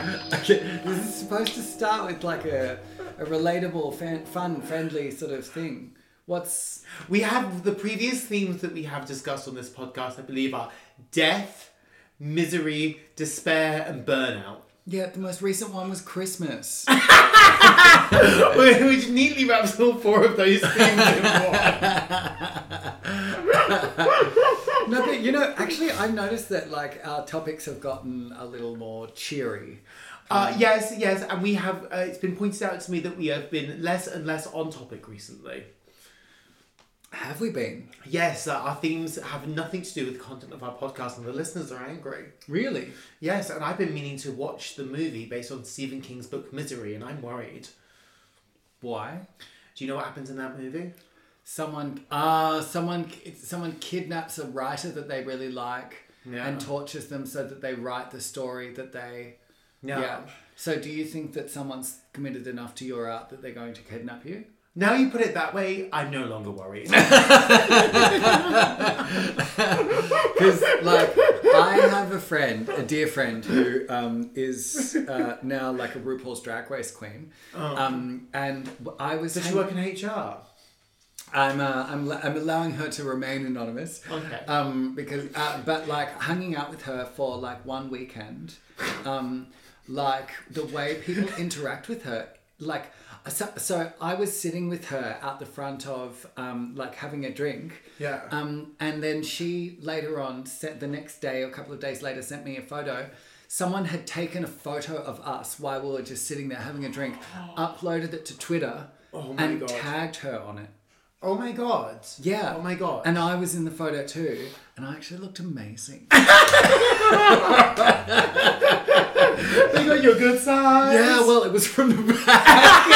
okay, this is supposed to start with like a, a relatable, fan, fun, friendly sort of thing. What's We have the previous themes that we have discussed on this podcast, I believe, are death, misery, despair, and burnout. yeah? The most recent one was Christmas. Which neatly wraps all four of those themes in one. no, but you know, actually, I've noticed that like our topics have gotten a little more cheery. Uh, yes, yes, and we have. Uh, it's been pointed out to me that we have been less and less on topic recently. Have we been Yes, uh, our themes have nothing to do with the content of our podcast, and the listeners are angry. really? Yes, and I've been meaning to watch the movie based on Stephen King's book Misery, and I'm worried. Why? Do you know what happens in that movie? Someone, uh, someone, someone kidnaps a writer that they really like Yeah. and tortures them so that they write the story that they. Yeah. Yeah. So, do you think that someone's committed enough to your art that they're going to kidnap you? Now you put it that way, I'm no longer worried. Because, like, I have a friend, a dear friend, who um, is uh, now like a RuPaul's Drag Race queen. Um, and I was. Does she work in HR? I'm, uh, I'm, I'm allowing her to remain anonymous. Okay. Um, because, uh, but like hanging out with her for like one weekend, um, like the way people interact with her, like, so, so I was sitting with her out the front of, um, like having a drink. Yeah. Um, and then she later on sent the next day or a couple of days later sent me a photo. Someone had taken a photo of us while we were just sitting there having a drink, uploaded it to Twitter, Oh and God. tagged her on it. Oh my god. Yeah. Oh my god. And I was in the photo too, and I actually looked amazing. they got your good side. yeah, well, it was from the back.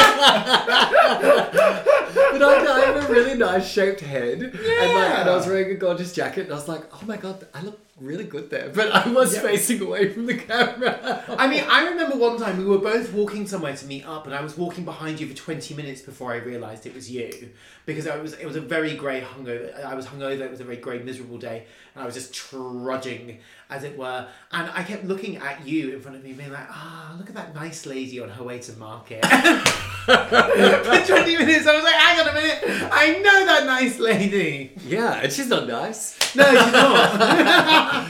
but I, I have a really nice shaped head, and like, and I was wearing a gorgeous jacket, and I was like, oh my god, I look really good there. But I was Yeah. facing away from the camera. I mean, I remember one time we were both walking somewhere to meet up, and I was walking behind you for twenty minutes before I realised it was you, because I was it was a very grey hungover. I was hungover. It was a very grey, miserable day, and I was just trudging, as it were. And I kept looking at you in front of me, being like, "Ah, look at that nice lady on her way to market." for twenty minutes, I was like, "Hang on a minute, I know that nice lady." yeah, and she's not nice. No, she's not.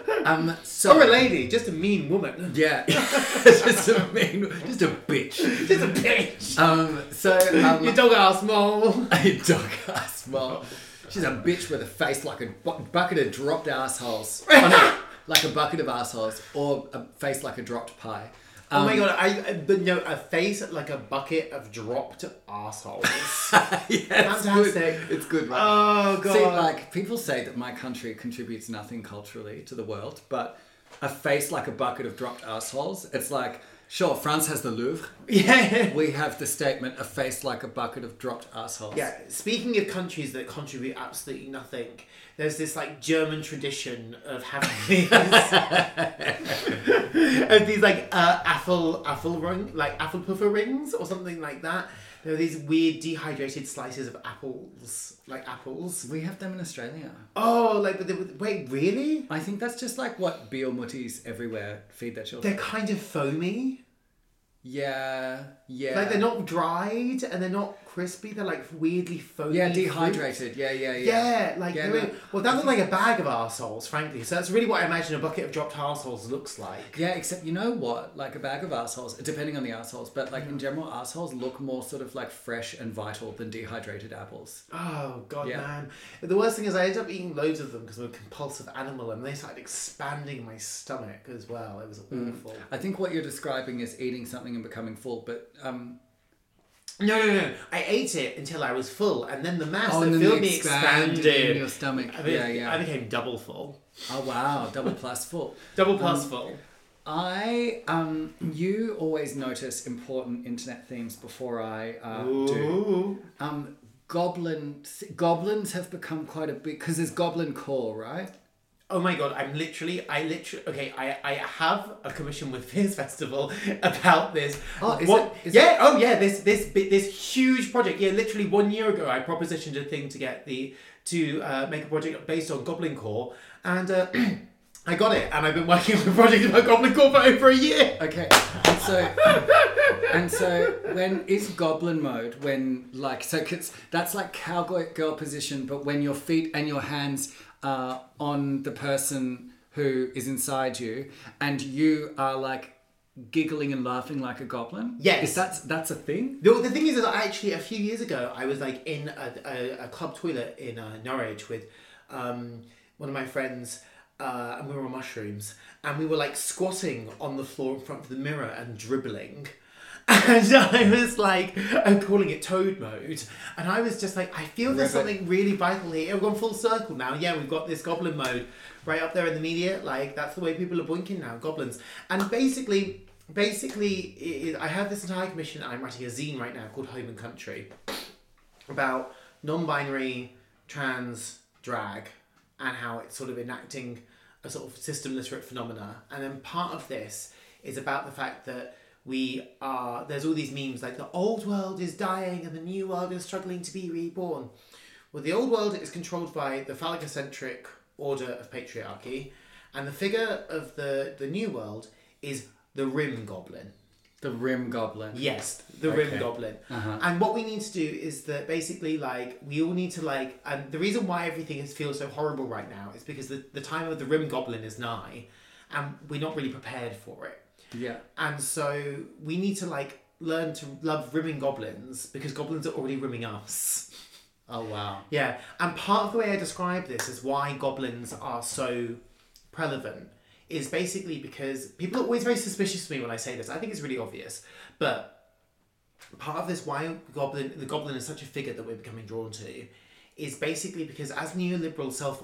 Um, so or a lady, just a mean woman. Yeah, just a mean, just a bitch. Just a bitch. Um, so um, Your dog are small. A dog ass well. She's a bitch with a face like a bu- bucket of dropped assholes. Oh, no, like a bucket of assholes, or a face like a dropped pie. Oh Um, my god, I, I but no, a face like a bucket of dropped assholes. yeah, it's Fantastic. good. It's good, right? oh god. See, like people say that my country contributes nothing culturally to the world, but a face like a bucket of dropped assholes. It's like sure, France has the Louvre. yeah. We have the statement: a face like a bucket of dropped assholes. Yeah, speaking of countries that contribute absolutely nothing, there's this like German tradition of having these, of these like uh, apple apple ring like apple puffer rings or something like that. There are these weird dehydrated slices of apples, like apples. We have them in Australia. Oh, like but they, wait, really? I think that's just like what Beal Mutties everywhere feed their children. They're kind of foamy. Yeah, yeah. Like they're not dried and they're not crispy. They're like weirdly foamy. Yeah, fruit. dehydrated. Yeah, yeah, yeah. Yeah, like Yeah, no, well, that looks like a bag of arseholes, frankly. So that's really what I imagine a bucket of dropped arseholes looks like. Yeah, except you know what? Like a bag of assholes, depending on the assholes, but like in general, assholes look more sort of like fresh and vital than dehydrated apples. Oh god, Yeah. man! The worst thing is I ended up eating loads of them because I'm a compulsive animal, and they started expanding my stomach as well. It was Mm. awful. I think what you're describing is eating something and becoming full, but um, No, no, no! I ate it until I was full, and then the mass oh, that filled me expanded expanded. in your stomach. I mean, yeah, yeah. I became double full, oh wow, double plus full. double plus Um, full. I um, you always notice important internet themes before I uh, do. Um, goblins goblins have become quite a big because there's goblin core, right? Oh my god, I'm literally, I literally, okay, I, I have a commission with Fierce Festival about this. Oh, is What- it- is yeah, oh yeah, this, this, this huge project. Yeah, literally one year ago, I propositioned a thing to get the, to uh, make a project based on Goblin Core. And uh, I got it, and I've been working on the project about Goblin Core for over a year. Okay, and so and so when is goblin mode when like so 'cause that's like cowgirl girl position, but when your feet and your hands are on the person who is inside you, and you are like giggling and laughing like a goblin. Yes. is that that's a thing? The, the thing is that actually a few years ago I was like in a, a, a club toilet in uh, Norwich with um, one of my friends uh, and we were on mushrooms and we were like squatting on the floor in front of the mirror and dribbling. And I was like, I'm calling it toad mode. And I was just like, I feel there's Ribbit. something really vital here. We've gone full circle now. Yeah, we've got this goblin mode right up there in the media. Like, that's the way people are blinking now, goblins. And basically, basically, it, it- I have this entire commission. I'm writing a zine right now called Home and Country about non-binary trans drag and how it's sort of enacting a sort of system literate phenomena and then part of this is about the fact that we are there's all these memes like the old world is dying and the new world is struggling to be reborn well the old world is controlled by the phallocentric order of patriarchy and the figure of the the new world is the rim goblin The rim goblin. Yes, the Okay. rim goblin. Uh-huh. And what we need to do is that basically, like, we all need to like, and the reason why everything is feels so horrible right now is because the, the time of the rim goblin is nigh, and we're not really prepared for it. Yeah. And so we need to like learn to love rimming goblins because goblins are already rimming us. Oh wow. Yeah, and part of the way I describe this is why goblins are so prevalent is basically because people are always very suspicious of me when I say this. I think it's really obvious, but part of this why goblin the goblin is such a figure that we're becoming drawn to is basically because as neoliberal self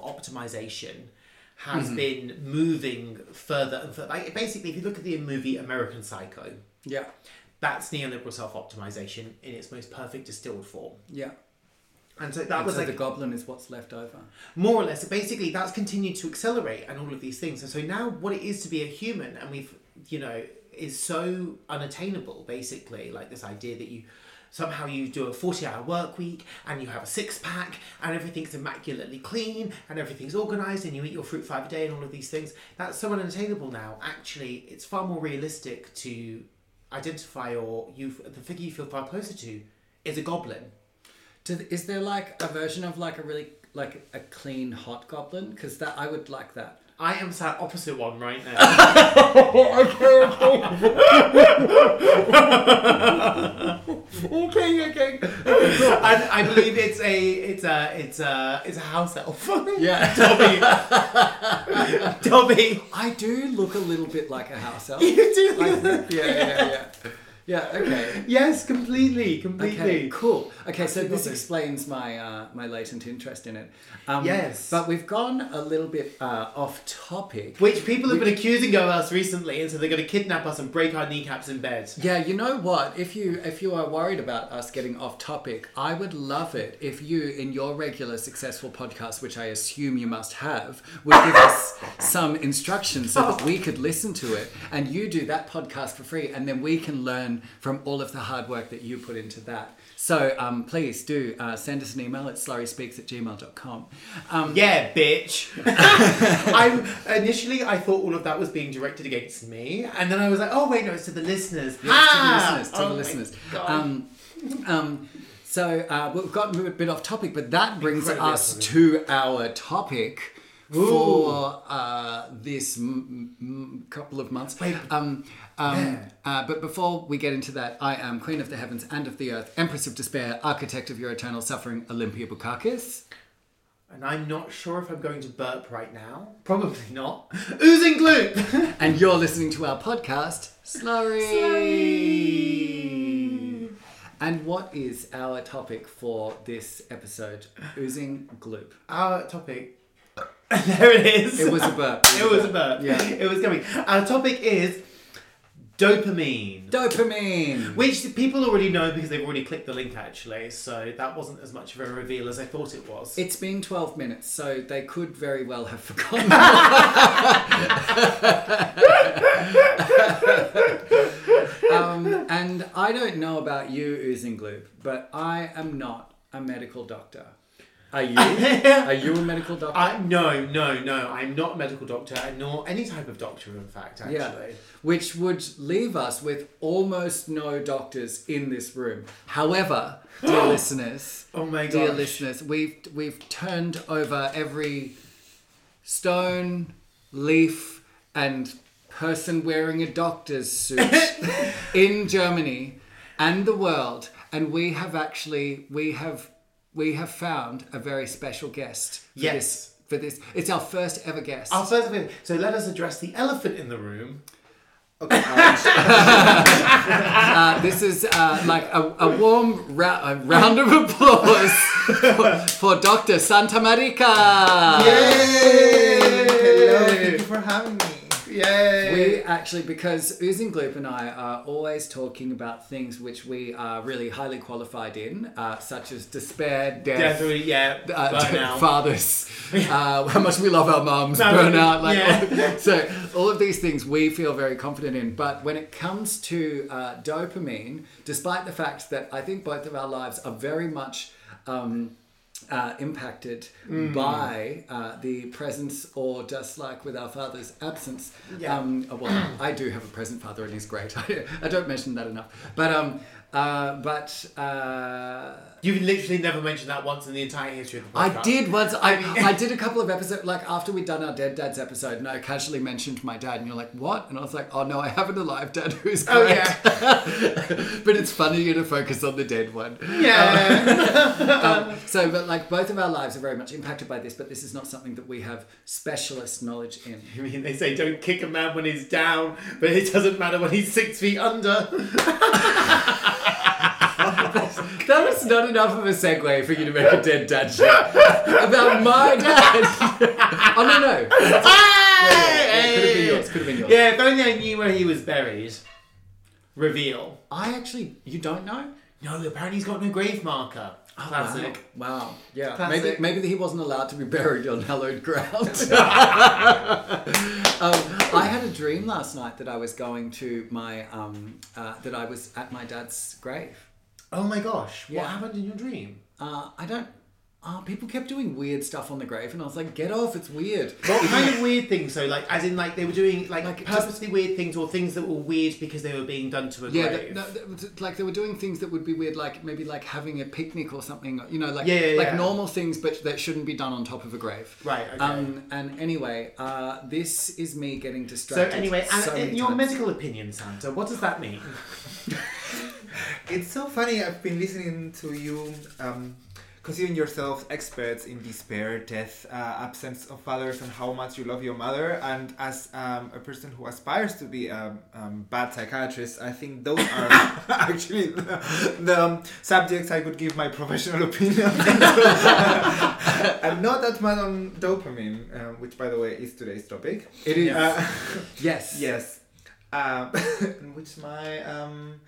has mm-hmm. been moving further and further. Like basically, if you look at the movie American Psycho, Yeah. that's neoliberal self optimization in its most perfect distilled form. Yeah. And so that And was so like the goblin is what's left over. more or less basically that's continued to accelerate and all of these things and so now what it is to be a human and we've you know is so unattainable basically like this idea that you somehow you do a 40 hour work week and you have a six pack and everything's immaculately clean and everything's organized and you eat your fruit five a day and all of these things that's so unattainable now actually it's far more realistic to identify or you the figure you feel far closer to is a goblin is there like a version of like a really like a clean hot goblin? Because that I would like that. I am sat opposite one right now. okay, okay. I, I believe it's a it's a it's a it's a house elf. Yeah. Dobby. Dobby. I do look a little bit like a house elf. You do. I think- yeah, yeah, yeah. Yeah, okay. Yes, completely, completely. Okay, cool. Okay, so this explains my uh, my latent interest in it. Um, Yes. But we've gone a little bit uh, off topic. Which people have been accusing of us recently, and so they're going to kidnap us and break our kneecaps in bed. Yeah, you know what? If you if you are worried about us getting off topic, I would love it if you, in your regular successful podcast, which I assume you must have, would give us some instructions so that we could listen to it, and you do that podcast for free, and then we can learn from all of the hard work that you put into that. So um, please do uh, send us an email at slurryspeaks at gmail.com. Um, Yeah, bitch. I initially I thought all of that was being directed against me, and then I was like, oh wait, no, it's to the listeners. Yes, Ah! to the listeners, to Oh the listeners. Um, um, so uh, we've gotten a bit off topic, but that brings us to our topic for uh, this m- m- couple of months. Um, um, uh, but before we get into that, I am Queen of the Heavens and of the Earth, Empress of Despair, Architect of your eternal suffering, Olympia Bukakis. and I'm not sure if I'm going to burp right now. Probably not. Oozing gloop. And you're listening to our podcast, Slurry. Slurry. And what is our topic for this episode? Oozing gloop. Our topic. there it is. It was a burp. It was a burp. Yeah. It was coming. Our topic is dopamine. Dopamine. Which people already know because they've already clicked the link actually, so that wasn't as much of a reveal as I thought it was. It's been 12 minutes, so they could very well have forgotten. um, and I don't know about you, Oozing Gloop, but I am not a medical doctor. Are you? Are you a medical doctor? I, no, no, no. I'm not a medical doctor, nor any type of doctor, in fact, actually. Yeah, which would leave us with almost no doctors in this room. However, dear listeners, Oh my dear listeners, we've we've turned over every stone, leaf, and person wearing a doctor's suit in Germany and the world, and we have actually we have we have found a very special guest. For Yes. This, for this, it's our first ever guest. Our first thing. So let us address the elephant in the room. Okay, uh, this is uh, like a, a warm ra- a round of applause for, for Dr. Santa Marica. hello, thank you for having me. Yay! We actually, because Oozing Gloop and I are always talking about things which we are really highly qualified in, uh, such as despair, death, Definitely, yeah. uh, burnout. fathers, uh, how much we love our mums, No, burnout, like yeah. so. All of these things we feel very confident in. But when it comes to uh, dopamine, despite the fact that I think both of our lives are very much um, uh, impacted Mm. by uh, the presence, or just like with our father's absence. Yeah. Um, well, I do have a present father, and he's great. I don't mention that enough. But um, uh, but. Uh, You've literally never mentioned that once in the entire history of the podcast. I did once. I, I did a couple of episodes, like after we'd done our Dead Dads episode, and I casually mentioned my dad, and you're like, what? And I was like, oh no, I have an alive dad who's great. Oh, yeah. but it's funnier to focus on the dead one. Yeah. Um, so, but like both of our lives are very much impacted by this, but this is not something that we have specialist knowledge in. I mean, they say don't kick a man when he's down, but it doesn't matter when he's six feet under. That was not enough of a segue for you to make a dead dad joke about my dad. oh no no, Hey! could have been yours. Could have been yours. Yeah, if only I knew where he was buried. Reveal. I actually, you don't know. No, apparently he's got no grave marker. Classic. Wow. Wow. Yeah. Classic. Maybe maybe he wasn't allowed to be buried on hallowed ground. um, I had a dream last night that I was going to my um, uh, that I was at my dad's grave. Oh my gosh, Yeah. what happened in your dream? Uh, I don't. Uh, people kept doing weird stuff on the grave, and I was like, "Get off! It's weird." What kind of weird things? So, like, as in, like, they were doing like, Like, purposely weird things, or things that were weird because they were being done to a Yeah, grave. th- no, like they were doing things that would be weird, like maybe like having a picnic or something. You know, like Yeah, yeah, like yeah. normal things, but that shouldn't be done on top of a grave. Right, okay. Um, and anyway, uh, this is me getting distracted. so, anyway, so in your times. medical opinion, Santa, what does that mean? It's so funny. I've been listening to you, um, considering yourselves experts in despair, death, uh, absence of fathers, and how much you love your mother. And as um, a person who aspires to be a um, bad psychiatrist, I think those are actually the, the um, subjects I could give my professional opinion. and not that much on dopamine, um, which, by the way, is today's topic. It is. Uh, yes. Yes. Um, which my um,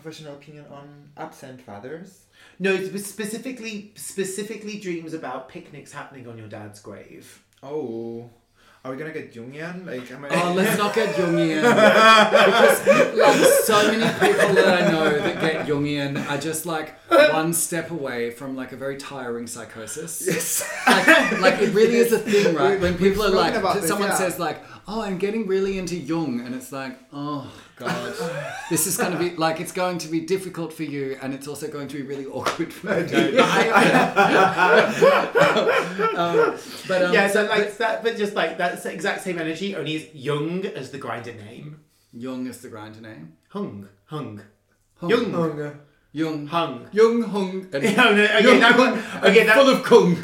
professional opinion on absent fathers. No, it's specifically specifically dreams about picnics happening on your dad's grave. Oh, are we gonna get Jungian? Like, am I? Oh, let's not get Jungian. because, like, so many people that I know that get Jungian are just like one step away from like a very tiring psychosis. yes. Like, like it really is a thing, right? When people are like, about this, someone yeah. says like, "Oh, I'm getting really into Jung," and it's like, "Oh God, this is going to be like it's going to be difficult for you, and it's also going to be really awkward for me." um, but um, yeah, so like that, but just like that's the exact same energy, only it's Jung as the Grindr name. Jung is the Grindr name. Hung, hung, Hung. Jung, Hunger. Jung. hung. Jung Hung. And No, no, okay, Jung that Hung one- and okay, that- full of Kung.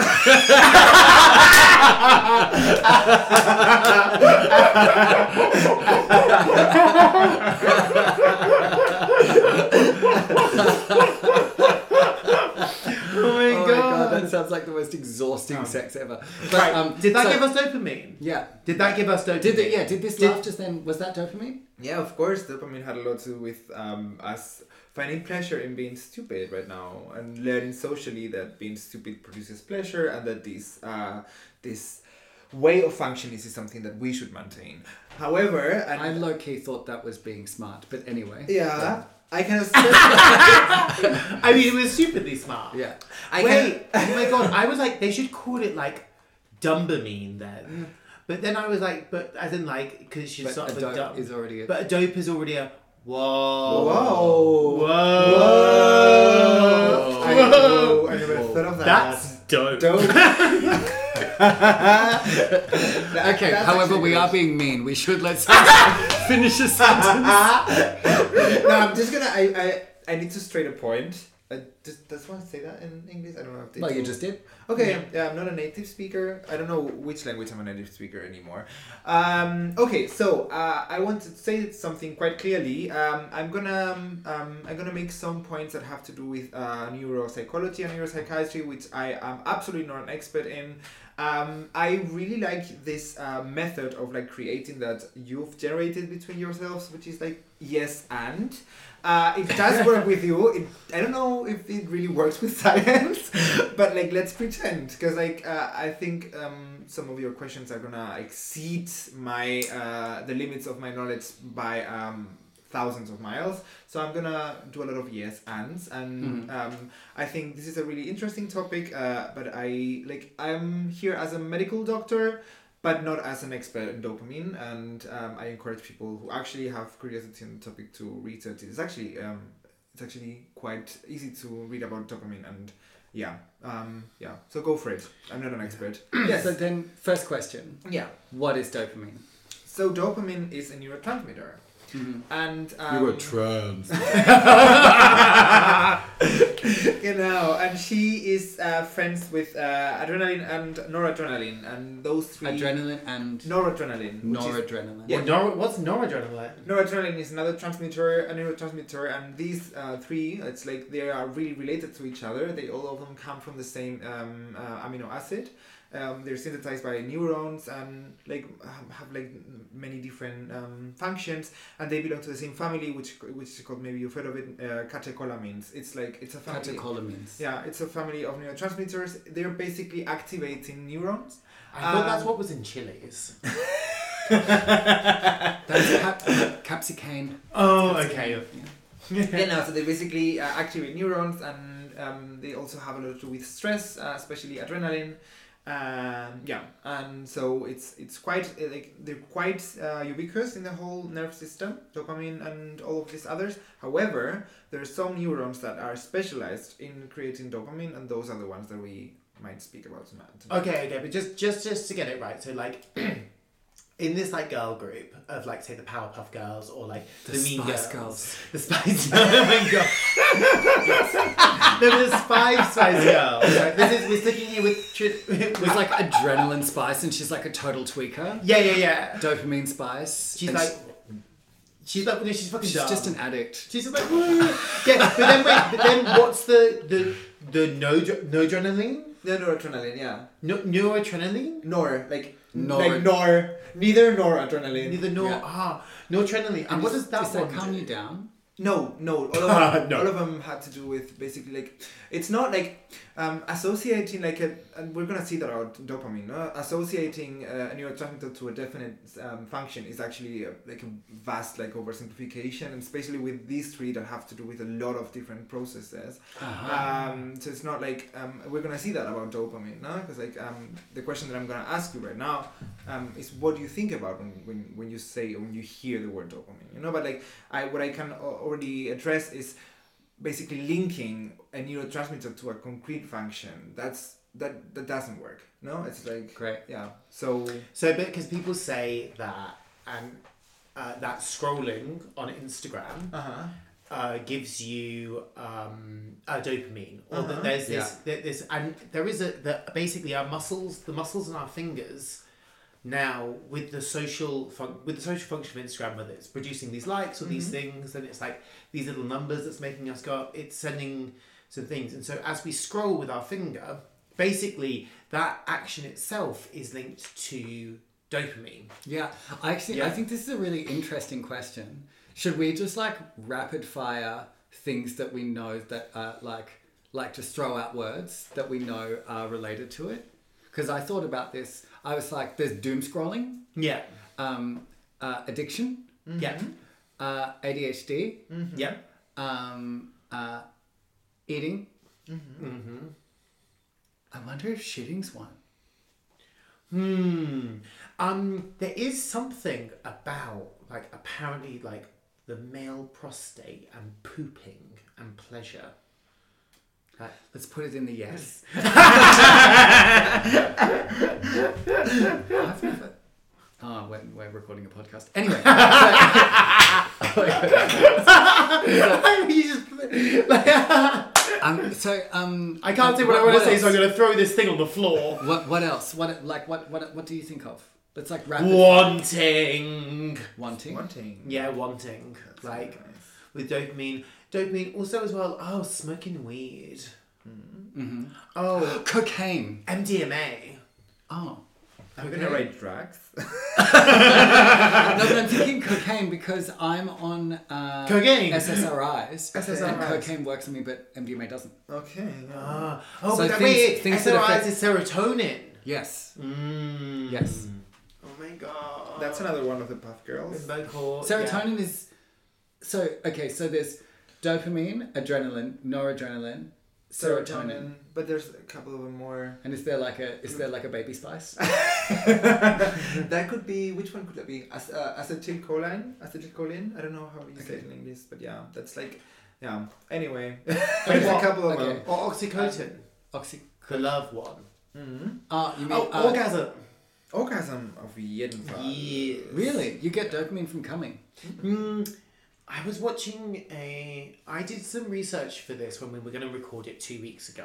Oh my Oh god. god, that sounds like the most exhausting sex ever. But, right, um, did that so- give us dopamine? Yeah. Did that give us dopamine? Did it? Yeah. Did this Did- laugh just then? Was that dopamine? Yeah, of course. Dopamine had a lot to do with um, us finding pleasure in being stupid right now and learning socially that being stupid produces pleasure and that this uh, this way of functioning is something that we should maintain. However, and I low key thought that was being smart, but anyway. Yeah, I can. I mean, it was stupidly smart. Yeah. I Wait, can. oh my god! I was like, they should call it like Dumbermine then. Mm. But then I was like, but as in like, because she's But sort of a Adobe dumb. is already a But a dope is already a whoa. Whoa. Whoa. I, Whoa. whoa, I never thought of that. That's dope. dope. Okay, however, we are being mean. We should let someone finish a sentence. no, I'm just gonna. I, I, I need to straight a point. Uh, does, does one say that in English? I don't know if they Well, you just did. Okay, yeah, I'm not a native speaker. I don't know which language I'm a native speaker anymore. Um, okay, so uh, I want to say something quite clearly. Um, I'm gonna um, um, I'm gonna make some points that have to do with uh, neuropsychology and neuropsychiatry, which I am absolutely not an expert in. Um, I really like this uh, method of like creating that you've generated between yourselves, which is like yes and. Uh, it does work with you. It, I don't know if it really works with science, but like let's pretend because like uh, I think um, some of your questions are gonna exceed my uh, the limits of my knowledge by um, thousands of miles. So I'm gonna do a lot of yes ands, and um, I think this is a really interesting topic. Uh, but I like I'm here as a medical doctor but not as an expert in dopamine. And um, I encourage people who actually have curiosity on the topic to research it. It's actually um, it's actually quite easy to read about dopamine and yeah um, yeah. So go for it. I'm not an expert. yes. So then, first question: yeah. What is dopamine? So dopamine is a neurotransmitter. And um, you were trans. you know, and she is uh, friends with uh, adrenaline and noradrenaline, and those three Adrenaline and noradrenaline, which is noradrenaline. Yeah. What nor- what's noradrenaline? Noradrenaline is another transmitter, a neurotransmitter, and these uh, three, it's like they are really related to each other. They all of them come from the same um, uh, amino acid. Um, they're synthesized by neurons and like um, have like many different um, functions, and they belong to the same family, which which is called maybe you've heard of it, uh, catecholamines. It's like it's a family. Catecholamines. Yeah, it's a family of neurotransmitters. They're basically activating neurons. I thought that's Um, what was in chilies. That's cap- capsaicin. Oh, Capsaicin. okay. yeah, no, so they basically uh, activate neurons and um, they also have a lot to do with stress, uh, especially adrenaline. Um, yeah, and so it's it's quite uh, like they're quite uh, ubiquitous in the whole nerve system, dopamine and all of these others. However, there are some neurons that are specialized in creating dopamine, and those are the ones that we might speak about tonight. Okay, okay, but just just just to get it right, so like in this like girl group of like say the Powerpuff Girls or like the, The Mean Spice Girls, Girls. the Spice. oh my god, no, but the Spice Spice Girls. Like, this is we're sticking here with tri- It was like adrenaline spice, and she's like a total tweaker. yeah yeah yeah. Dopamine spice. She's and like she's like no, she's fucking she's dumb. just an addict. She's like "Woo." yeah, but then wait, but then what's the the the no no adrenaline? No, noradrenaline, yeah. No, noradrenaline? Nor like Nor- like nor neither nor adrenaline. Neither nor Yeah. ah noradrenaline. And what does that does that calm do? you down? No, no, all of them, No. all of them had to do with basically like it's not like um, associating like a and we're gonna see that about dopamine. No? Associating uh, a neurotransmitter to a definite um, function is actually a, like a vast like oversimplification, and especially with these three that have to do with a lot of different processes. Uh-huh. Um, so it's not like um, we're gonna see that about dopamine, no? Because like um, the question that I'm gonna ask you right now um, is what do you think about when, when, when you say when you hear the word dopamine, you know? But like I what I can already address is basically linking a neurotransmitter to a concrete function. That's that that doesn't work. No, it's like Great. yeah. So So, because people say that, and uh, that scrolling on Instagram uh huh. uh, gives you um, a dopamine, or Uh-huh. that there's this, Yeah. that this, and there is a that basically our muscles, the muscles in our fingers, now with the social fun- with the social function of Instagram, whether it's producing these likes or these mm-hmm. things, and it's like these little numbers that's making us go up. It's sending some things, and so as we scroll with our finger, basically that action itself is linked to dopamine. Yeah, I actually I think this is a really interesting question. Should we just like rapid fire things that we know that are like like just throw out words that we know are related to it? Because I thought about this. I was like, there's doom scrolling, Yeah. um, uh, addiction, Yeah. uh, ADHD, Yeah. um, uh, eating. Mm-hmm. I wonder if shitting's one. Hmm. Um, there is something about like apparently like the male prostate and pooping and pleasure. Like, Let's put it in the yes. Oh, we're, we're recording a podcast. Anyway, you just, like, um, so um, I can't say what, I want to say, so I'm going to throw this thing on the floor. What what else? What like what what what do you think of? It's like rapid Wanting. wanting. Wanting. Yeah, wanting. like nice. with dopamine. Dopamine also as well. Oh, smoking weed. Mm-hmm. Oh, Cocaine. MDMA. Oh. I'm gonna write drugs. No, but I'm thinking cocaine because I'm on uh, Cocaine. SSRIs. And cocaine works on me, but MDMA doesn't. okay. Ah. Oh, So but that things- way, things that affect- is serotonin. Yes. Mm. Yes. Oh my god. That's another one of the puff girls. Vocal. Serotonin is so okay. So there's dopamine, adrenaline, noradrenaline, serotonin, But there's a couple of them more. and is there like a is there like a baby spice? that could be which one could that be? As, uh, acetylcholine. Acetylcholine. I don't know how you say it in English, but yeah, that's like yeah. Anyway, there's a couple of Okay. them. Or oxytocin. Oxy. the love one. Mm-hmm. Ah, you mean Oh, uh, orgasm. Orgasm auf jeden Fall. Yes. Really? You get dopamine from coming? Mm, I was watching a. I did some research for this when we were going to record it two weeks ago,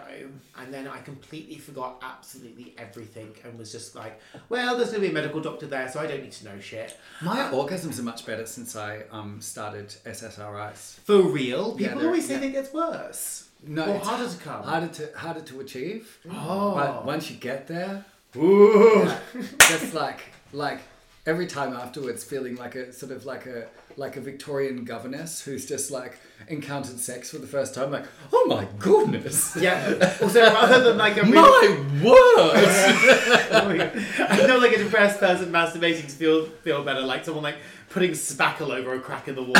and then I completely forgot absolutely everything and was just like, well, there's going to be a medical doctor there, so I don't need to know shit. My orgasms are much better since I um started SSRIs. For real? People they're- always say yeah. that it gets worse. No, Or harder to come. Harder to harder to achieve. Oh. But once you get there, Ooh. just like like every time afterwards feeling like a sort of like a like a Victorian governess who's just like encountered sex for the first time like oh my goodness Yeah. Also, rather than like a really, my word I know like a depressed person masturbating to feel feel better, like someone like putting spackle over a crack in the wall.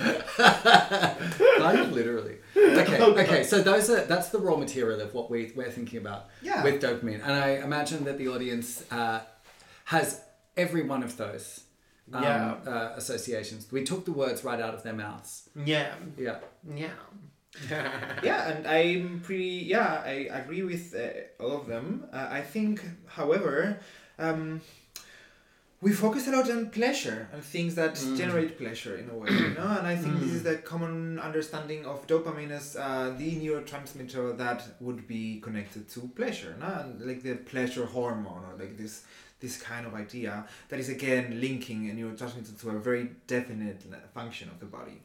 of literally okay Oh, okay so those are that's the raw material of what we, we're thinking about Yeah. with dopamine and I imagine that the audience uh, has every one of those um, Yeah. uh, associations we took the words right out of their mouths yeah. yeah Yeah. yeah, and I'm pretty. Yeah, I agree with uh, all of them. Uh, I think, however, um, we focus a lot on pleasure and things that Mm. generate pleasure in a way, you know. And I think this is the common understanding of dopamine as uh, the neurotransmitter that would be connected to pleasure, no? And like the pleasure hormone or like this this kind of idea that is again linking a neurotransmitter to a very definite function of the body.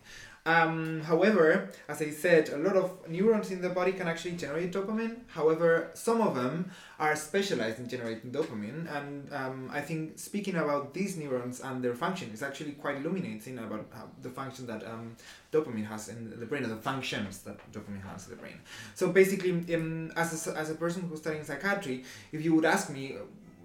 Um, however, as I said, a lot of neurons in the body can actually generate dopamine. However, some of them are specialized in generating dopamine, and um, I think speaking about these neurons and their function is actually quite illuminating about the function that um, dopamine has in the brain, or the functions that dopamine has in the brain. So basically, um, as a, as a person who's studying psychiatry, if you would ask me,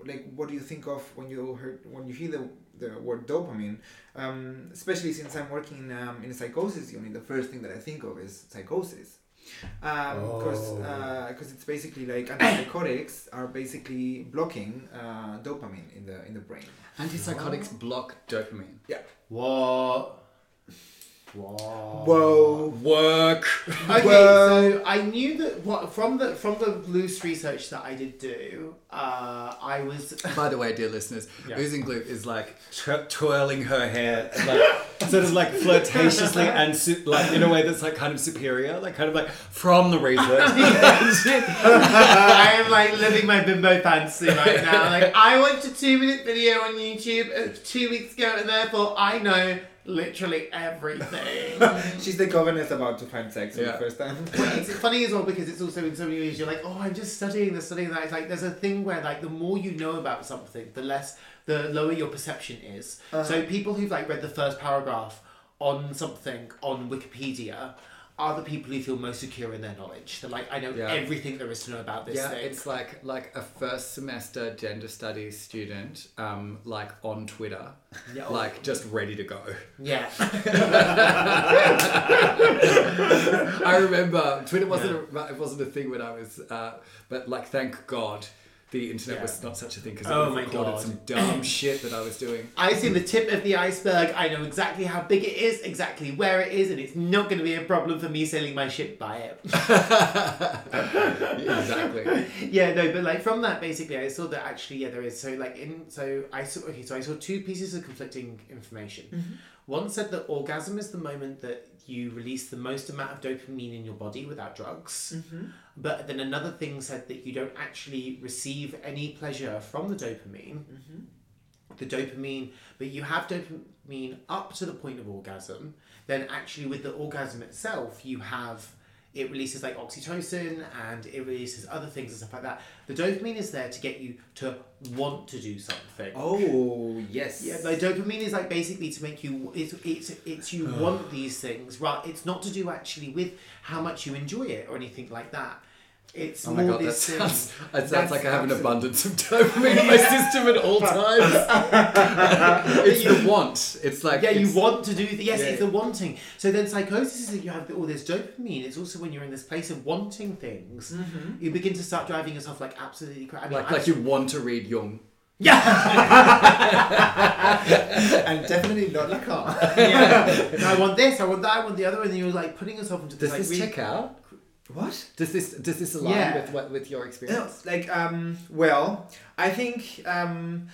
like, what do you think of when you heard when you hear the the word dopamine? um, especially since I'm working in, um, in a psychosis unit, the first thing that I think of is psychosis. Because Oh. because it's basically like antipsychotics are basically blocking uh, dopamine in the in the brain. antipsychotics block dopamine yeah What? Whoa. Whoa! work Okay, Well- so I knew that what from the from the loose research that I did do, uh, I was By the way, dear listeners, Yeah. Oozing Gloop is like tw- twirling her hair, like sort of like flirtatiously and su- like in a way that's like kind of superior, like kind of like from the research. I am like living my bimbo fantasy right now. Like I watched a two minute video on YouTube uh, two weeks ago, and therefore I know literally everything. She's the governess about to find sex for Yeah. the first time. It's funny as well because it's also in so many ways you're like, oh, I'm just studying this, studying that. It's like there's a thing where like the more you know about something, the less, the lower your perception is. So uh-huh. people who've like read the first paragraph on something on Wikipedia are the people who feel most secure in their knowledge. They're like, I know Yeah. everything there is to know about this yeah, thing. it's like like a first semester gender studies student, um, like on Twitter, Yeah. like just ready to go. yeah. I remember Twitter wasn't a, it wasn't a thing when I was, uh, but like thank God the internet Yeah. was not such a thing because it Oh would my recorded God. some dumb shit that I was doing. I see the tip of the iceberg. I know exactly how big it is, exactly where it is, and it's not going to be a problem for me sailing my ship by it. exactly. yeah, no, but like from that, basically, I saw that actually, yeah, there is. So like in, so I saw okay, so I saw two pieces of conflicting information. Mm-hmm. One said that orgasm is the moment that you release the most amount of dopamine in your body without drugs. Mm-hmm. But then another thing said that you don't actually receive any pleasure from the dopamine. Mm-hmm. The dopamine, but you have dopamine up to the point of orgasm. Then actually, with the orgasm itself, you have it releases like oxytocin and it releases other things and stuff like that. The dopamine is there to get you to want to do something. Oh yes. Yeah, like dopamine is like basically to make you it's it's it's you want these things, right? It's not to do actually with how much you enjoy it or anything like that. It's Oh my god, that sounds, that sounds That's like I have an abundance of dopamine in my system at all times. it's the want. It's like yeah, you want to do the, yes, Yeah. it's the wanting. So then psychosis is that you have all oh, this dopamine. It's also when you're in this place of wanting things, mm-hmm. you begin to start driving yourself like absolutely crazy. I mean, like I- like you want to read Jung. Yeah. and definitely not Lacan. yeah. I want this, I want that, I want the other, and then you're like putting yourself into this Does like this really- check out? What? Does this does this align Yeah. with what with your No, experience? like um well i think um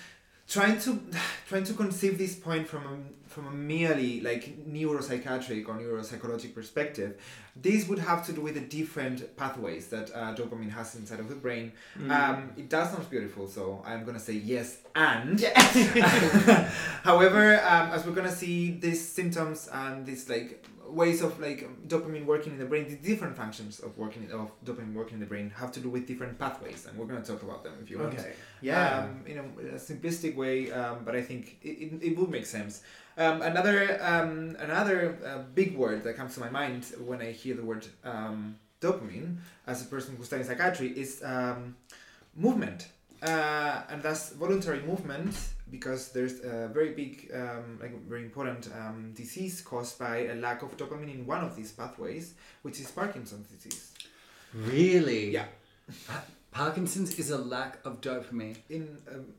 trying to trying to conceive this point from a, from a merely like neuropsychiatric or neuropsychologic perspective this would have to do with the different pathways that uh, dopamine has inside of the brain um, it does sound beautiful so i'm gonna say yes and however um, as we're gonna see these symptoms and these like ways of like dopamine working in the brain the different functions of working of dopamine working in the brain have to do with different pathways and we're going to talk about them if you want Okay. Yeah. um, in, a, in a simplistic way um, but i think it, it, it would make sense um, another um, another uh, big word that comes to my mind when i hear the word um, dopamine as a person who studies psychiatry is um, movement uh, and that's voluntary movement because there's a very big, um, like very important um, disease caused by a lack of dopamine in one of these pathways, which is Parkinson's disease. Really? Yeah. Pa- Parkinson's is a lack of dopamine. In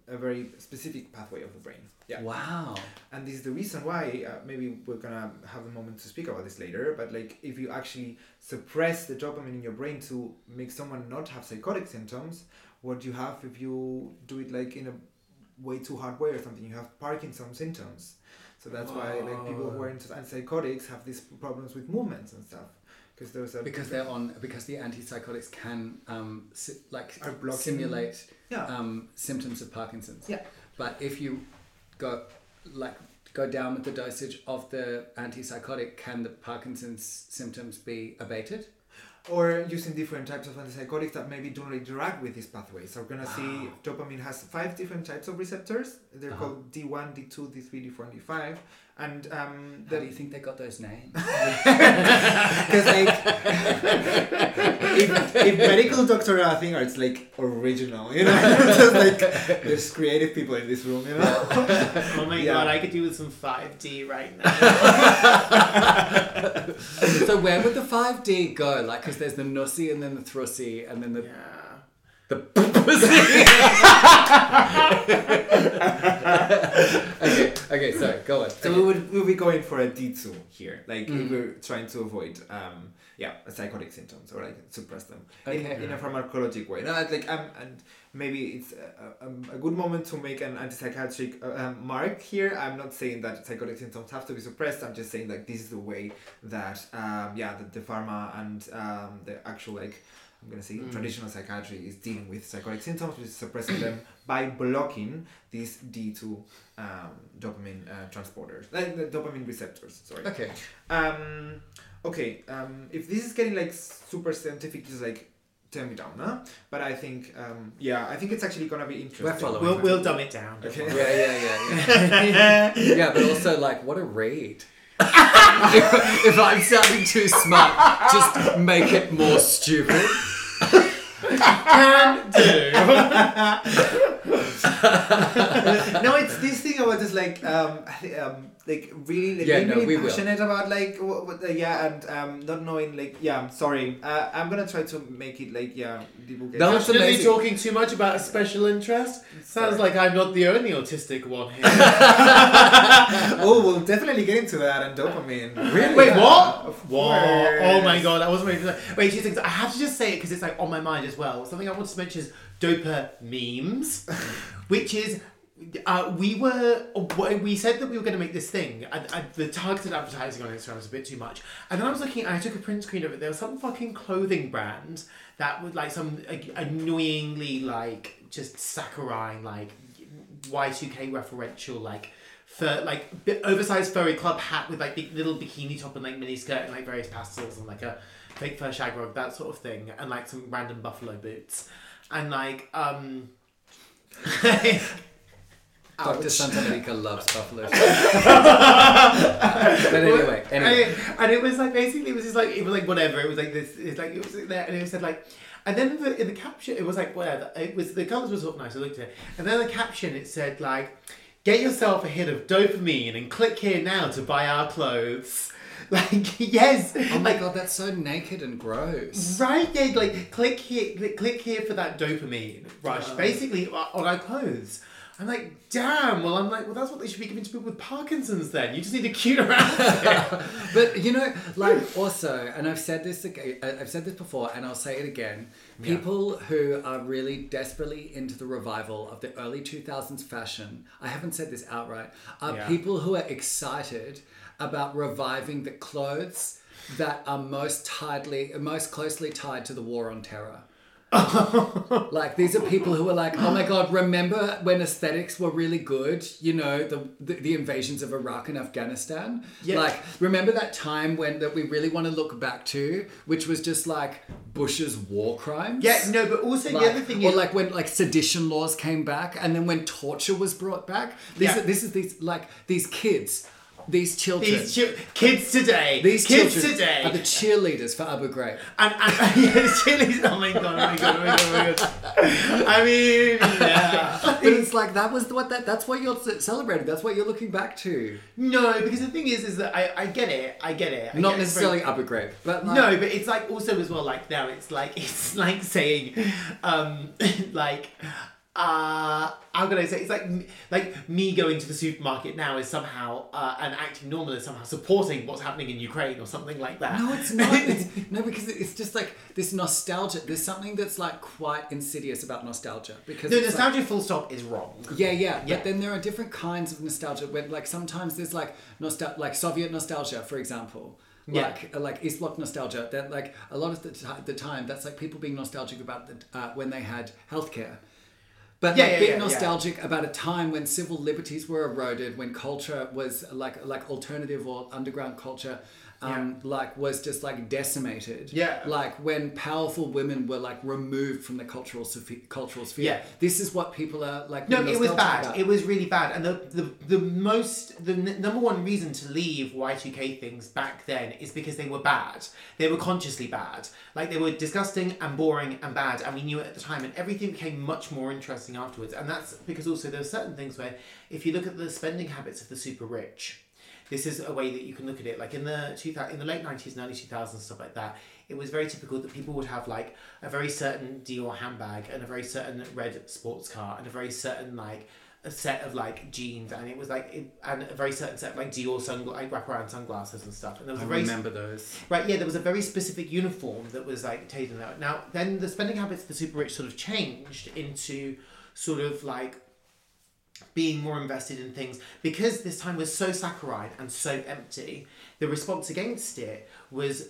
a, a very specific pathway of the brain. Yeah. Wow. And this is the reason why, uh, maybe we're gonna have a moment to speak about this later, but like if you actually suppress the dopamine in your brain to make someone not have psychotic symptoms, what do you have if you do it like in a way too hard way or something, you have Parkinson's symptoms. So that's why like people who are into antipsychotics have these problems with movements and stuff. Because there's a Because they're on because the antipsychotics can um si- like Are blocking- simulate yeah. um symptoms of Parkinson's. Yeah. But if you go like go down with the dosage of the antipsychotic, can the Parkinson's symptoms be abated? Or using different types of antipsychotics that maybe don't interact with these pathways. So we're gonna see ah. dopamine has five different types of receptors. They're Uh-huh. called D1, D2, D3, D4, and D5. And um, How the, do you think they got those names? because like if, if medical doctor are a thing, or it's like original, you know, just like there's creative people in this room, you know. oh my Yeah. god, I could do with some 5D right now. so where would the five D go? Like, because there's the nussy and then the thrussy and then the yeah. The pussy. okay, okay, sorry, go on. So we would we'll be going for a D2 here, like Mm. we're trying to avoid um yeah psychotic symptoms or like suppress them in, Okay. in a pharmacologic way. No, like um and maybe it's a, a, a good moment to make an antipsychiatric uh, um, mark here. I'm not saying that psychotic symptoms have to be suppressed. I'm just saying like this is the way that um yeah the, the pharma and um the actual like. I'm gonna say Mm. traditional psychiatry is dealing with psychotic symptoms, which is suppressing them by blocking these D2 um, dopamine uh, transporters, like the dopamine receptors. Sorry. Okay, Um, okay. Um, if this is getting like super scientific, just like tone me down, huh? But I think, um, yeah, I think it's actually gonna be interesting. We're following. We'll, we'll dumb it down. Okay. yeah, yeah, yeah, yeah. yeah, but also like, what a read. if, if I'm sounding too smart, just make it more stupid. Can do. no, it's this thing about just like um, um, like really like Yeah, being no, really we will. passionate about like what, what the, yeah and um not knowing like yeah I'm sorry uh, I'm gonna try to make it like yeah people get That amazing. talking too much about a special interest. Sounds like I'm not the only autistic one here. oh we'll definitely get into that and dopamine really Wait, Yeah, what? What? Oh my god, I wasn't ready for that. Wait, two things. I have to just say it because it's like on my mind as well. Something I wanted to mention is Dopa memes, which is. Uh, we were we said that we were going to make this thing and, and the targeted advertising on Instagram was a bit too much. And then I was looking I took a print screen of it. There was some fucking clothing brand that was like some annoyingly like just saccharine like Y2K referential like fur like oversized furry club hat with like big little bikini top and like mini skirt and like various pastels and like a fake fur shag rug that sort of thing and like some random buffalo boots. And like um Dr. Santa Monica loves buffalo. but anyway, anyway. And it, and it was like basically it was just like it was like whatever. It was like this. It's like it was there, and it said like, and then in the, in the caption it was like whatever. It was the colours were sort of nice. I looked at it, and then the caption it said like, get yourself a hit of dopamine and click here now to buy our clothes. Like yes, Oh my like god, that's so naked and gross. Right, yeah, like click here, click, click here for that dopamine rush. Uh. Basically, on our clothes. I'm like, damn. Well, I'm like, well, that's what they should be giving to people with Parkinson's. Then you just need to cute around. it. But you know, like also, and I've said this again, I've said this before, and I'll say it again. Yeah. People who are really desperately into the revival of the early 2000s fashion, I haven't said this outright, are Yeah. people who are excited about reviving the clothes that are most tightly, most closely tied to the war on terror. like these are people who are like, oh my god, remember when aesthetics were really good? You know, the the, the invasions of Iraq and Afghanistan. Yeah. Like, remember that time when that we really want to look back to, which was just like Bush's war crimes. yeah, no, but also Like, the other thing or is, like when like sedition laws came back, and then when torture was brought back. These Yeah. are, this is these like these kids, these children. these chi- kids today, these kids children today, are the cheerleaders for Abu Ghraib. and, and yeah, the chilies. Oh my god! Oh my god! Oh my god! Oh my god! I mean, yeah. But it's like that was what that that's what you're celebrating. That's what you're looking back to. no, because the thing is, is that I, I get it, I get it. I Not get it's very- necessarily Abu Ghraib, but like, no, but it's like also as well like now it's like it's like saying um like uh how can I say it's like like me going to the supermarket now is somehow uh, and acting normal is somehow supporting what's happening in Ukraine or something like that. No, it's not. It's, no, because it's just like this nostalgia. There's something that's like quite insidious about nostalgia. Because no, it's like- nostalgia full stop is wrong. Yeah, yeah, Yeah. But then there are different kinds of nostalgia. When like sometimes there's like nostal like Soviet nostalgia, for example. Yeah. Like like East Bloc nostalgia. That like a lot of the, ti the time that's like people being nostalgic about the, uh, when they had healthcare. But Yeah, like yeah, being yeah, nostalgic about a time when civil liberties were eroded, when culture was like like alternative or underground culture, um, like was just like decimated. Yeah. Like when powerful women were like removed from the cultural sphe- cultural sphere. Yeah. This is what people are like. No, it was bad. about. It was really bad. And the, the, the most, the n- number one reason to leave Y2K things back then is because they were bad. They were consciously bad. Like they were disgusting and boring and bad. And we knew it at the time. And everything became much more interesting afterwards. And that's because also there are certain things where if you look at the spending habits of the super rich, this is a way that you can look at it. Like in the 2000, in the late nineties and early two thousands, stuff like that. It was very typical that people would have like a very certain Dior handbag and a very certain red sports car and a very certain like a set of like jeans and it was like it, and a very certain set of like Dior sungla- like wraparound sunglasses and stuff. And there was I a very remember those. Right, yeah, there was a very specific uniform that was like taken out. Now, then the spending habits of the super rich sort of changed into sort of like being more invested in things because this time was so saccharine and so empty. The response against it was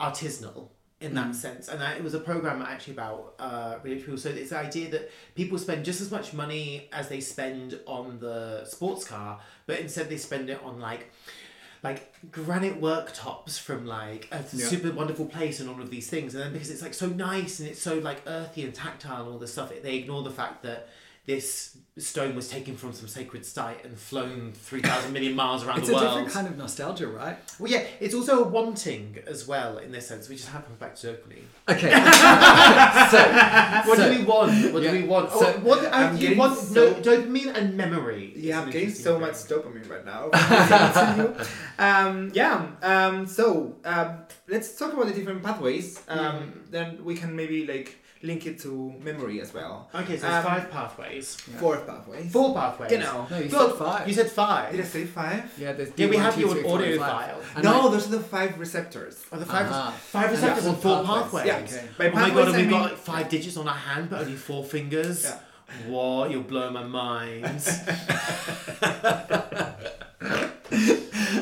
artisanal in that sense, and it was a program actually about uh, people. So it's the idea that people spend just as much money as they spend on the sports car, but instead they spend it on like like granite worktops from like a Yeah. super wonderful place and all of these things and then because it's like so nice and it's so like earthy and tactile and all this stuff they ignore the fact that this stone was taken from some sacred site and flown 3,000 million miles around It's the world. It's a different kind of nostalgia, right? Well, yeah, it's also a wanting as well in this sense. We just happen back to dopamine. Okay. so, What so- do we want? What yeah, do we want? so- oh, what, I'm you want so- no, dopamine and memory. Yeah, I'm getting so much dopamine right now. from listening to you. um, yeah. Um, so um, let's talk about the different pathways. Um, Mm. Then we can maybe like link it to memory as well. Okay, so Um, there's five pathways. Yeah. Fourth pathways. Four pathways. Genau. no, you God, said five. You said five. Did I say five? yeah, there's Yeah, we D1, have two, your three, four, audio and five. file. And no, I- those are the five receptors. Oh, the five, Uh-huh. five receptors Yeah, and four four pathways. pathways. Yeah. Okay. By Oh my god, and I we've got like five digits on our hand, but only four fingers. Yeah. What? You're blowing my mind.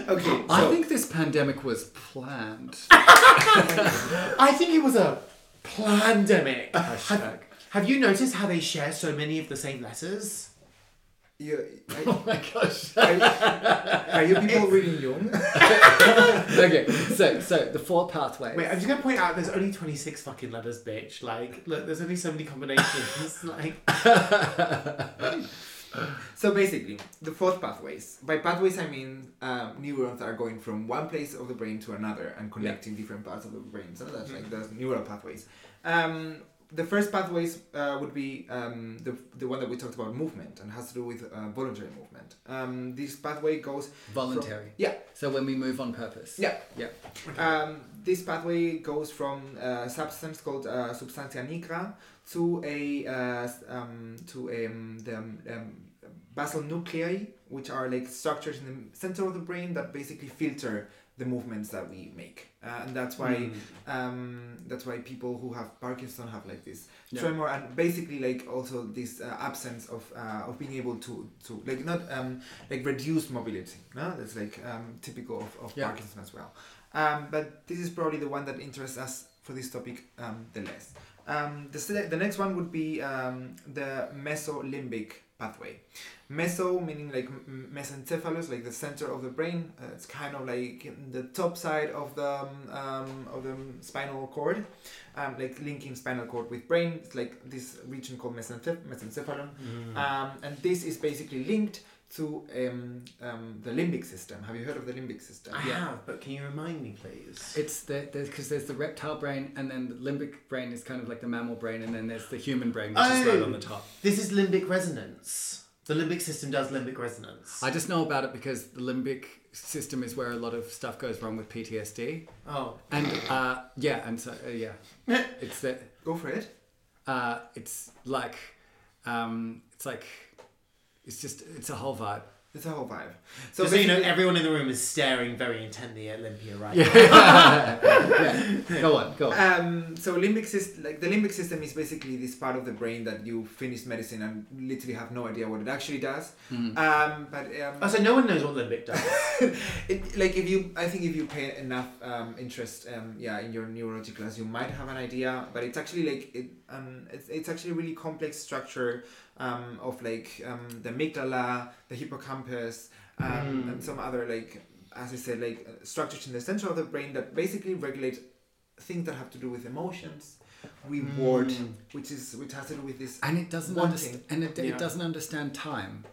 Okay. I so- think this pandemic was planned. I think it was a pandemic. Hashtag. Have you noticed how they share so many of the same letters? You, Oh my gosh. are, are you people reading Jung? okay, so so the four pathways. Wait, I'm just gonna point out there's only 26 fucking letters, bitch. Like, look, there's only so many combinations. like, So basically, the fourth pathways. By pathways, I mean um, neurons are going from one place of the brain to another and connecting different parts of the brain. So that's like the neural pathways. Um, the first pathways uh, would be um, the, the one that we talked about, movement, and has to do with uh, voluntary movement. Um, this pathway goes Voluntary. yeah, So when we move on purpose. yeah. Yeah. Um, this pathway goes from a substance called uh, substantia nigra to a uh, um, to um, the um, um, basal nuclei, which are like structures in the center of the brain that basically filter the movements that we make, uh, and that's why mm. um, that's why people who have Parkinson have like this Yeah. tremor and basically like also this uh, absence of uh, of being able to to like not um, like reduced mobility. No, that's like um, typical of, of Yeah. Parkinson as well. Um, but this is probably the one that interests us for this topic um, the less. Um, the, the next one would be um, the mesolimbic pathway. Meso meaning like mesencephalus, like the center of the brain. Uh, it's kind of like the top side of the um, um, of the spinal cord, um, like linking spinal cord with brain. It's like this region called mesenceph- mesencephalon, Mm. um, and this is basically linked to um, um, the limbic system. Have you heard of the limbic system? I Yeah. have, but can you remind me, please? It's the because there's the reptile brain and then the limbic brain is kind of like the mammal brain and then there's the human brain which is right Oh. on the top. This is limbic resonance. The limbic system does limbic resonance. I just know about it because the limbic system is where a lot of stuff goes wrong with PTSD oh. and uh, yeah and so uh, yeah it's the Go for it. uh, it's like um, it's like it's just it's a whole vibe. It's a whole vibe. So, so you know, everyone in the room is staring very intently at Olympia right Yeah. now. yeah. Go on, go on. Um, so limbic system, like the limbic system, is basically this part of the brain that you finish medicine and literally have no idea what it actually does. Mhm. Um, but Oh, um, so no one knows what limbic does. it, like if you, I think if you pay enough um, interest, um, yeah, in your neurology class, you might have an idea. But it's actually like it, um, it's, it's actually a really complex structure um, of like um, the amygdala, the hippocampus, um, Mm. and some other like, as I said, like uh, structures in the center of the brain that basically regulate things that have to do with emotions, reward, Mm. which is which has to do with this. And it doesn't understand and it, Yeah. it doesn't understand time.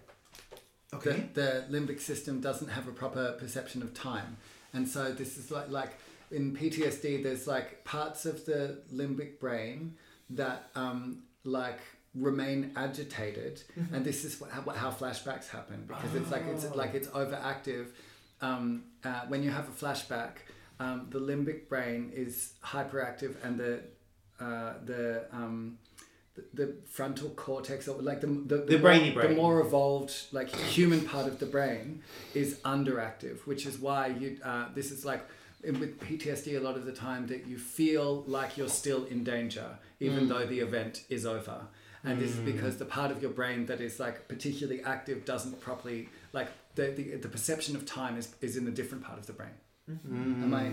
Okay. The, the limbic system doesn't have a proper perception of time. And so this is like like in PTSD there's like parts of the limbic brain that um, like remain agitated. And this is what, how, how flashbacks happen because it's like it's like it's overactive. Um, uh, when you have a flashback um, the limbic brain is hyperactive and the uh, the um, the, the frontal cortex or like the the, The brainy more, brain. the more evolved like human part of the brain is underactive which is why you uh, this is like with PTSD a lot of the time that you feel like you're still in danger even though the event is over and this is because the part of your brain that is like particularly active doesn't properly like the, the, the perception of time is, is in a different part of the brain am I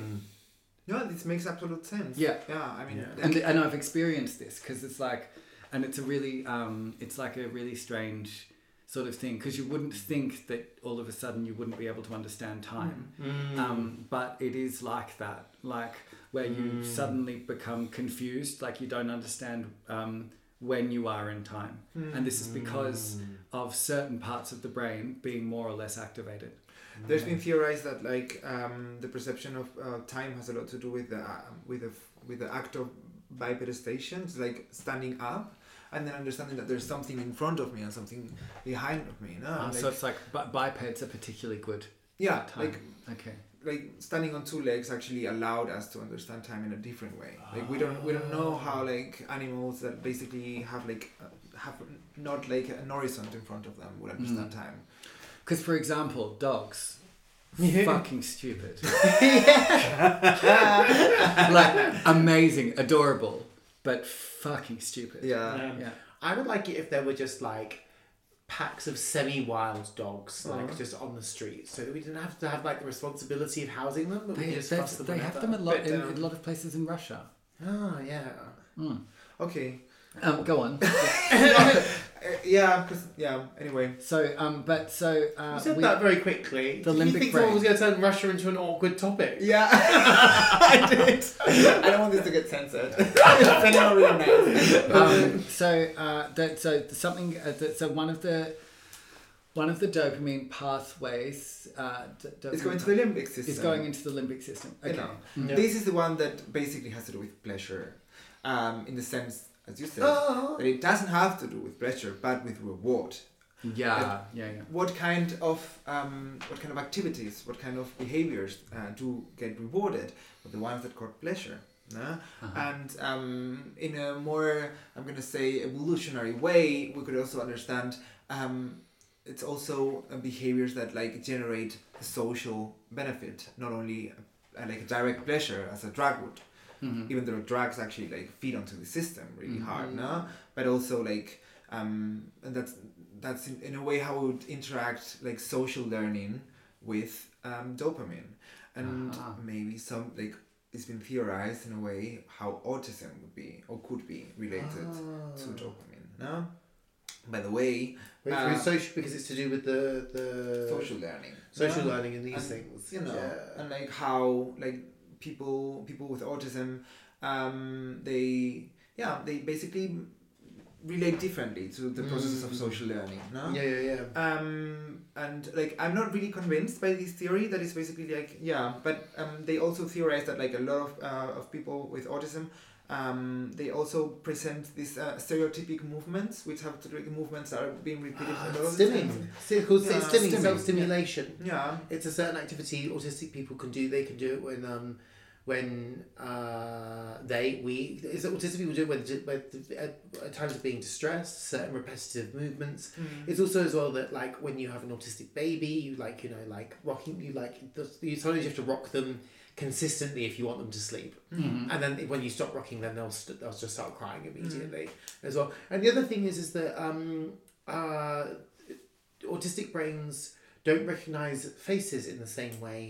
No, this makes absolute sense. Yeah. Yeah. I mean, Yeah. and and I've experienced this because it's like, and it's a really um, it's like a really strange sort of thing because you wouldn't think that all of a sudden you wouldn't be able to understand time, Mm. um, but it is like that, like where you Mm. suddenly become confused, like you don't understand um, when you are in time. And this is because of certain parts of the brain being more or less activated. There's been theorized that like um, the perception of uh, time has a lot to do with the uh, with the with the act of bipedestation, it's like standing up, and then understanding that there's something in front of me and something behind of me. No, Um, like, so it's like bi- bipeds are particularly good yeah, time. like okay. Like standing on two legs actually allowed us to understand time in a different way. Like we don't we don't know how like animals that basically have like uh, have not like an horizon in front of them would understand time. Because, for example, dogs, Yeah. fucking stupid. like, amazing, adorable, but fucking stupid. Yeah. Yeah. Yeah. I would like it if there were just like packs of semi-wild dogs, like Uh-huh. just on the street, so that we didn't have to have like the responsibility of housing them, but we They, just them they have them a lot in, in a lot of places in Russia. Oh yeah. Mm. Okay. Um, go on. Uh, yeah. 'cause- yeah. Anyway. So, um, but so uh, You said we- that very quickly. the Did you limbic think someone was going to turn Russia into an awkward topic? Yeah, I did. I don't want this to get censored. it's anyone really nice. um, so uh, that so something uh, that, so one of the one of the dopamine pathways uh, d- It's dopamine going to the limbic system. is going into the limbic system. You Okay. know, Yeah. This is the one that basically has to do with pleasure, um, in the sense, as you said, Oh. that it doesn't have to do with pleasure, but with reward. Yeah, yeah, yeah. What kind of um, what kind of activities, what kind of behaviors uh, do get rewarded? Well, the ones that cause pleasure. No? Uh-huh. And um, in a more, I'm going to say, evolutionary way, we could also understand um, it's also uh, behaviors that like generate a social benefit, not only uh, like a direct pleasure as a drug would, Mhm. even though drugs actually like feed onto the system really Mhm. hard, no? But also like, um, and that's that's in, in a way how we would interact like social learning with um, dopamine, and Ah. maybe some like it's been theorized in a way how autism would be or could be related to Ah. dopamine. No, by the way, Wait, Uh, social because it's to do with the the social learning, social no? learning and these And, things. you know, Yeah. and like how like people people with autism, um, they yeah they basically relate differently to the processes of Mm. social learning. No. yeah, yeah, yeah. Um, and like I'm not really convinced by this theory that is basically like yeah, but um, they also theorize that like a lot of uh, of people with autism. Um, they also present these uh, stereotypic movements, which have to do movements that are being repeated a lot stimming. time. It's called Yeah, stimming, stimming, self-stimulation. Yeah, It's a certain activity autistic people can do. They can do it when um, when uh, they we it's autistic people do it when, when at, at times of being distressed, certain repetitive movements. It's also as well that like when you have an autistic baby, you like you know like rocking you like you sometimes you have to rock them consistently if you want them to sleep. Mhm. And then when you stop rocking them, they'll st- they'll just start crying immediately as well. And the other thing is is that um, uh, autistic brains don't recognize faces in the same way